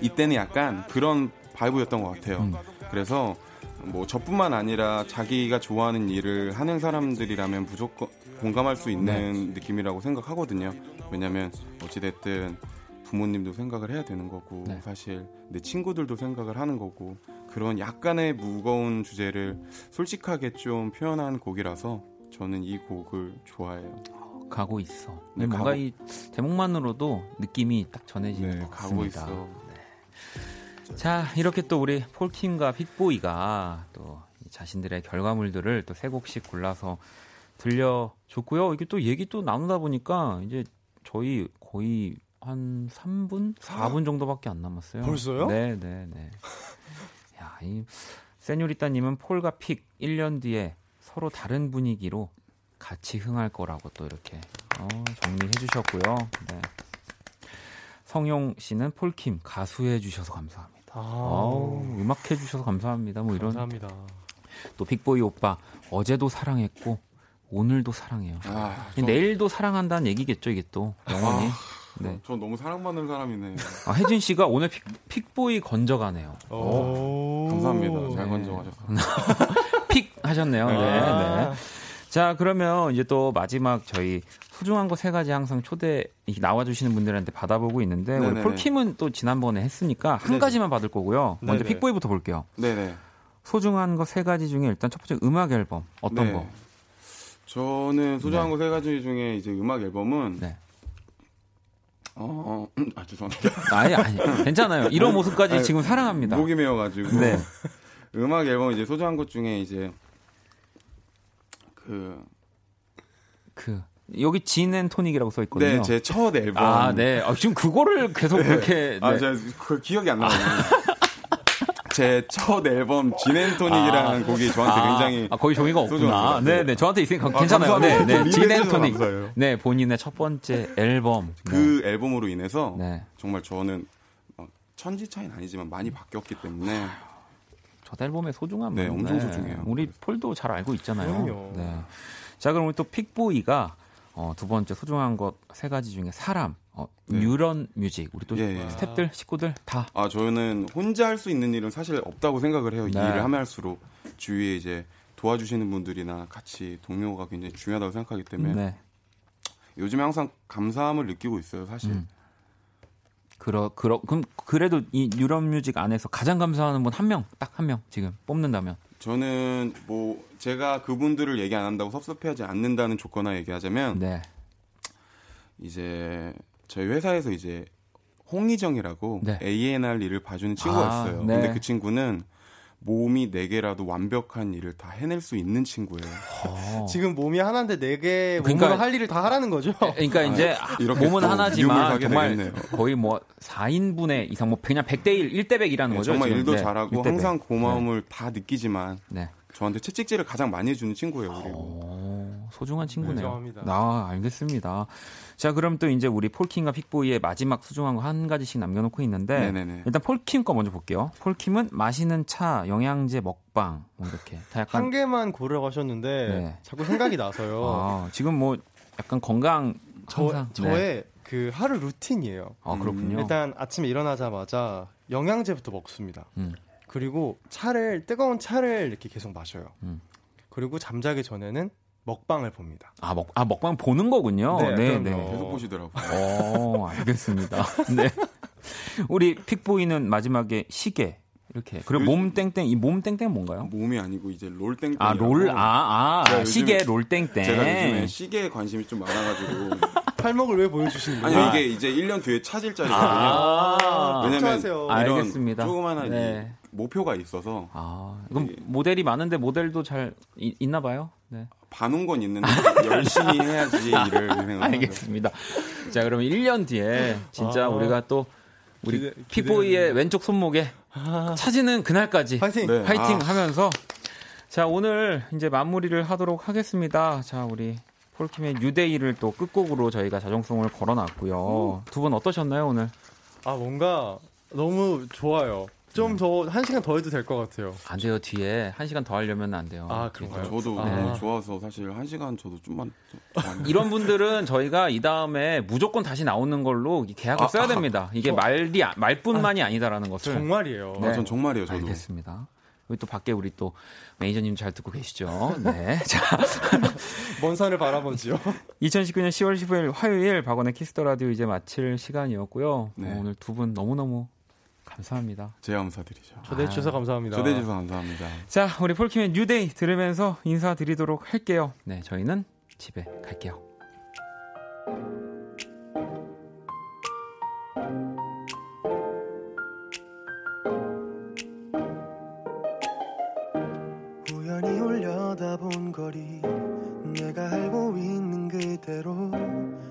이때는 약간 그런 바이브였던 것 같아요. 음. 그래서 뭐 저뿐만 아니라 자기가 좋아하는 일을 하는 사람들이라면 무조건 공감할 수 있는 느낌이라고 생각하거든요. 왜냐면 어찌됐든 부모님도 생각을 해야 되는 거고 네. 사실 내 친구들도 생각을 하는 거고 그런 약간의 무거운 주제를 솔직하게 좀 표현한 곡이라서 저는 이 곡을 좋아해요. 가고 있어. 네, 뭔가 가고- 이 제목만으로도 느낌이 딱 전해지는 네, 것 가고 같습니다. 있어. 자, 이렇게 또 우리 폴킴과 픽보이가 또이 자신들의 결과물들을 또 세 곡씩 골라서 들려줬고요. 이게 또 얘기 또 나누다 보니까 이제 저희 거의 한 3분, 4분 정도밖에 안 남았어요. 벌써요? 네, 네, 네. 야, 이 세뇨리따님은 폴과 픽 1년 뒤에 서로 다른 분위기로 같이 흥할 거라고 또 이렇게 어, 정리해 주셨고요. 네. 성용 씨는 폴킴 가수해 주셔서 감사합니다. 아 우, 음악 해 주셔서 감사합니다. 뭐 이런 감사합니다. 또 픽보이 오빠 어제도 사랑했고 오늘도 사랑해요. 아, 저- 내일도 사랑한다는 얘기겠죠 이게 또 영원히. 네. 저 너무 사랑받는 사람이네. 아, 혜진 씨가 오늘 픽, 픽보이 건져가네요. 오. 감사합니다. 잘 네. 건져가셔서. pick 하셨네요. 네, 아. 네. 자 그러면 이제 또 마지막 저희 소중한 거 세 가지 항상 초대 나와주시는 분들한테 받아보고 있는데 우리 네네네. 폴킴은 또 지난번에 했으니까 한 네네. 가지만 받을 거고요. 먼저 네네. 픽보이부터 볼게요. 네네. 소중한 거 세 가지 중에 일단 첫 번째 음악 앨범 어떤 네. 거? 저는 소중한 네. 거세 가지 중에 이제 음악 앨범은 네. 어, 어, 아 죄송합니다. 아니 아니 괜찮아요. 이런 모습까지 아니, 지금 사랑합니다. 목이 메어가지고 네. 음악 앨범 이제 소중한 것 중에 이제 그 그 여기 진앤 토닉이라고 써 있거든요. 네, 제 첫 앨범. 아, 네. 아, 지금 그거를 계속 그렇게 아, 네. 제가 그 기억이 안 나요. 제 첫 앨범 진앤토닉이라는 곡이 저한테 아, 굉장히 아, 거기 종이가 없구나. 같아요. 네, 네. 저한테 있으니까 아, 괜찮아요. 네. 네. 리뷰해 진앤 주셔서 토닉. 감사해요. 네, 본인의 첫 번째 앨범. 그 앨범으로 인해서 네. 정말 저는 어, 천지 차이는 아니지만 많이 바뀌었기 때문에 첫 앨범의 소중함. 네, 엄청 소중해요. 우리 폴도 잘 알고 있잖아요. 그럼요. 네. 자, 그럼 우리 또 픽보이가 어, 두 번째 소중한 것 세 가지 중에 사람, 어, 네. Neuron Music. 우리 또 예, 예. 스탭들, 식구들 다 아 저는 혼자 할 수 있는 일은 사실 없다고 생각을 해요. 이 네. 일을 하면 할수록 주위에 이제 도와주시는 분들이나 같이 동료가 굉장히 중요하다고 생각하기 때문에 네. 요즘에 항상 감사함을 느끼고 있어요. 사실 음. 그러 그러 그럼 그래도 이 뉴런 뮤직 안에서 가장 감사하는 분 한 명, 딱 한 명 지금 뽑는다면. 저는 뭐 제가 그분들을 얘기 안 한다고 섭섭해하지 않는다는 조건하 얘기하자면 네. 이제 저희 회사에서 이제 홍희정이라고 네. A&R 일을 봐주는 친구가 아, 있어요. 네. 근데 그 친구는 몸이 네 개라도 완벽한 일을 다 해낼 수 있는 친구예요. 어. 지금 몸이 하나인데 네개 그러니까- 몸으로 할 일을 다 하라는 거죠. 그러니까 이제 이렇게 몸은 또 하나지만 정말 되겠네요. 거의 뭐 4인분의 이상 뭐 그냥 100대 1, 1대 100이라는 거죠. 정말 지금. 일도 네, 잘하고 1대 100. 항상 고마움을 다 느끼지만 네. 저한테 채찍질을 가장 많이 해주는 친구예요. 그리고 어, 소중한 친구네요. 인정합니다. 아, 알겠습니다. 자, 그럼 또 이제 우리 폴킴과 픽보이의 마지막 소중한 거 한 가지씩 남겨놓고 있는데 네네네. 일단 폴킴 거 먼저 볼게요. 폴킴은 마시는 차, 영양제 먹방 뭐 이렇게 다 약간 한 개만 고르라고 하셨는데 네. 자꾸 생각이 나서요. 아, 지금 뭐 약간 건강 저, 항상 네. 저의 그 하루 루틴이에요. 아, 그렇군요. 일단 아침에 일어나자마자 영양제부터 먹습니다. 음. 그리고 차를 뜨거운 차를 이렇게 계속 마셔요. 음. 그리고 잠자기 전에는 먹방을 봅니다. 아, 먹, 아, 먹방 보는 거군요. 네, 네. 네. 계속 보시더라고요. 어, 알겠습니다. 네. 우리 픽보이는 마지막에 시계. 이렇게. 그리고 요즘- 몸 땡땡, 이 몸 땡땡 뭔가요? 몸이 아니고 이제 롤 땡땡. 아, 롤, 아, 아, 요즘에- 시계 롤 땡땡. 제가 요즘에 시계에 관심이 좀 많아가지고 팔목을 왜 보여주시는 아니 거예요? 이게 이제 1년 뒤에 차질 자리거든요. 아, 왜냐면. 아, 이런 알겠습니다. 조그마한 네. 이 목표가 있어서 아, 그럼 예. 모델이 많은데 모델도 잘 이- 있나 봐요? 네. 반온 건 있는데 열심히 해야지 일을 생각을 알겠습니다. 자, 그러면 1년 뒤에 진짜 아. 우리가 또 우리 기대- 기대되네요. 왼쪽 손목에 차지는 그날까지 파이팅! 네. 파이팅 아. 하면서 자 오늘 이제 마무리를 하도록 하겠습니다. 자 우리 폴킴의 뉴데이를 또 끝곡으로 저희가 자정송을 걸어놨고요. 두 분 어떠셨나요 오늘? 아 뭔가 너무 좋아요. 좀 더 한 시간 더 해도 될 것 같아요. 안 돼요 뒤에 한 시간 더 하려면 안 돼요. 아, 그런가요? 저도 아. 너무 좋아서 사실 한 시간 저도 좀만 이런 분들은 저희가 이 다음에 무조건 다시 나오는 걸로 이 계약을 아, 써야 아, 됩니다. 이게 저- 말이 말뿐만이 아니다라는 것을 정말이에요. 네. 아, 전 정말이에요 저도 알겠습니다. 여기 또 밖에 우리 또 매니저님 잘 듣고 계시죠? 네. 자, 먼 산을 바라보지요. 2019년 10월 15일 화요일 박원의 Kiss the Radio 이제 마칠 시간이었고요. 네. 어, 오늘 두 분 너무너무 감사합니다. 제 감사드리죠. 초대해 주셔서 감사합니다. 초대해 주셔서 감사합니다. 자, 우리 폴킴의 New Day 들으면서 인사드리도록 할게요. 네, 저희는 집에 갈게요. 우연히 올려다본 거리 내가 알고 있는 그대로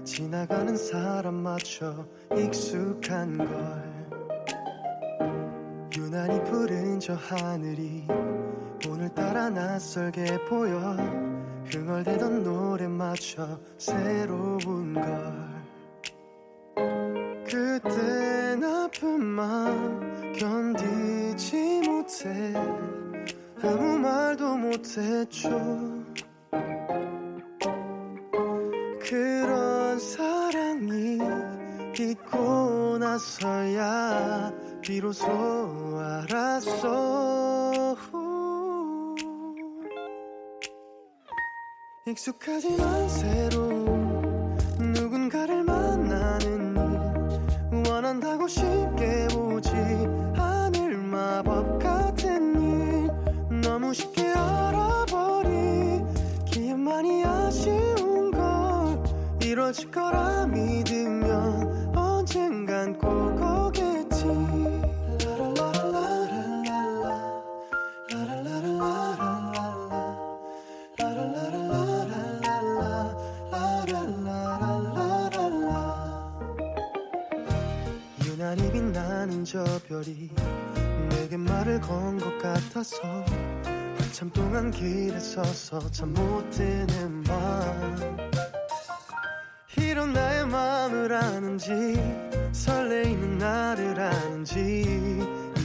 지나가는 사람 맞춰 익숙한 걸 저 하늘이 오늘따라 낯설게 보여. 흥얼대던 노래 맞춰 새로운 걸. 그땐 아픈 마음 견디지 못해. 아무 말도 못했죠. 그런 사랑이 있고 나서야 비로소 알았어. 익숙하지만 새로운 누군가를 만나는 일. 원한다고 쉽게 오지 않을 마법 같은 일. 너무 쉽게 알아버리기에 많이 아쉬운 걸 이뤄질 거라 별이 내게 말을 건 것 같아서 한참 동안 길에 서서 잠 못 드는 밤 이런 나의 마음을 아는지 설레이는 나를 아는지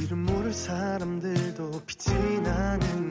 이름 모를 사람들도 빛이 나는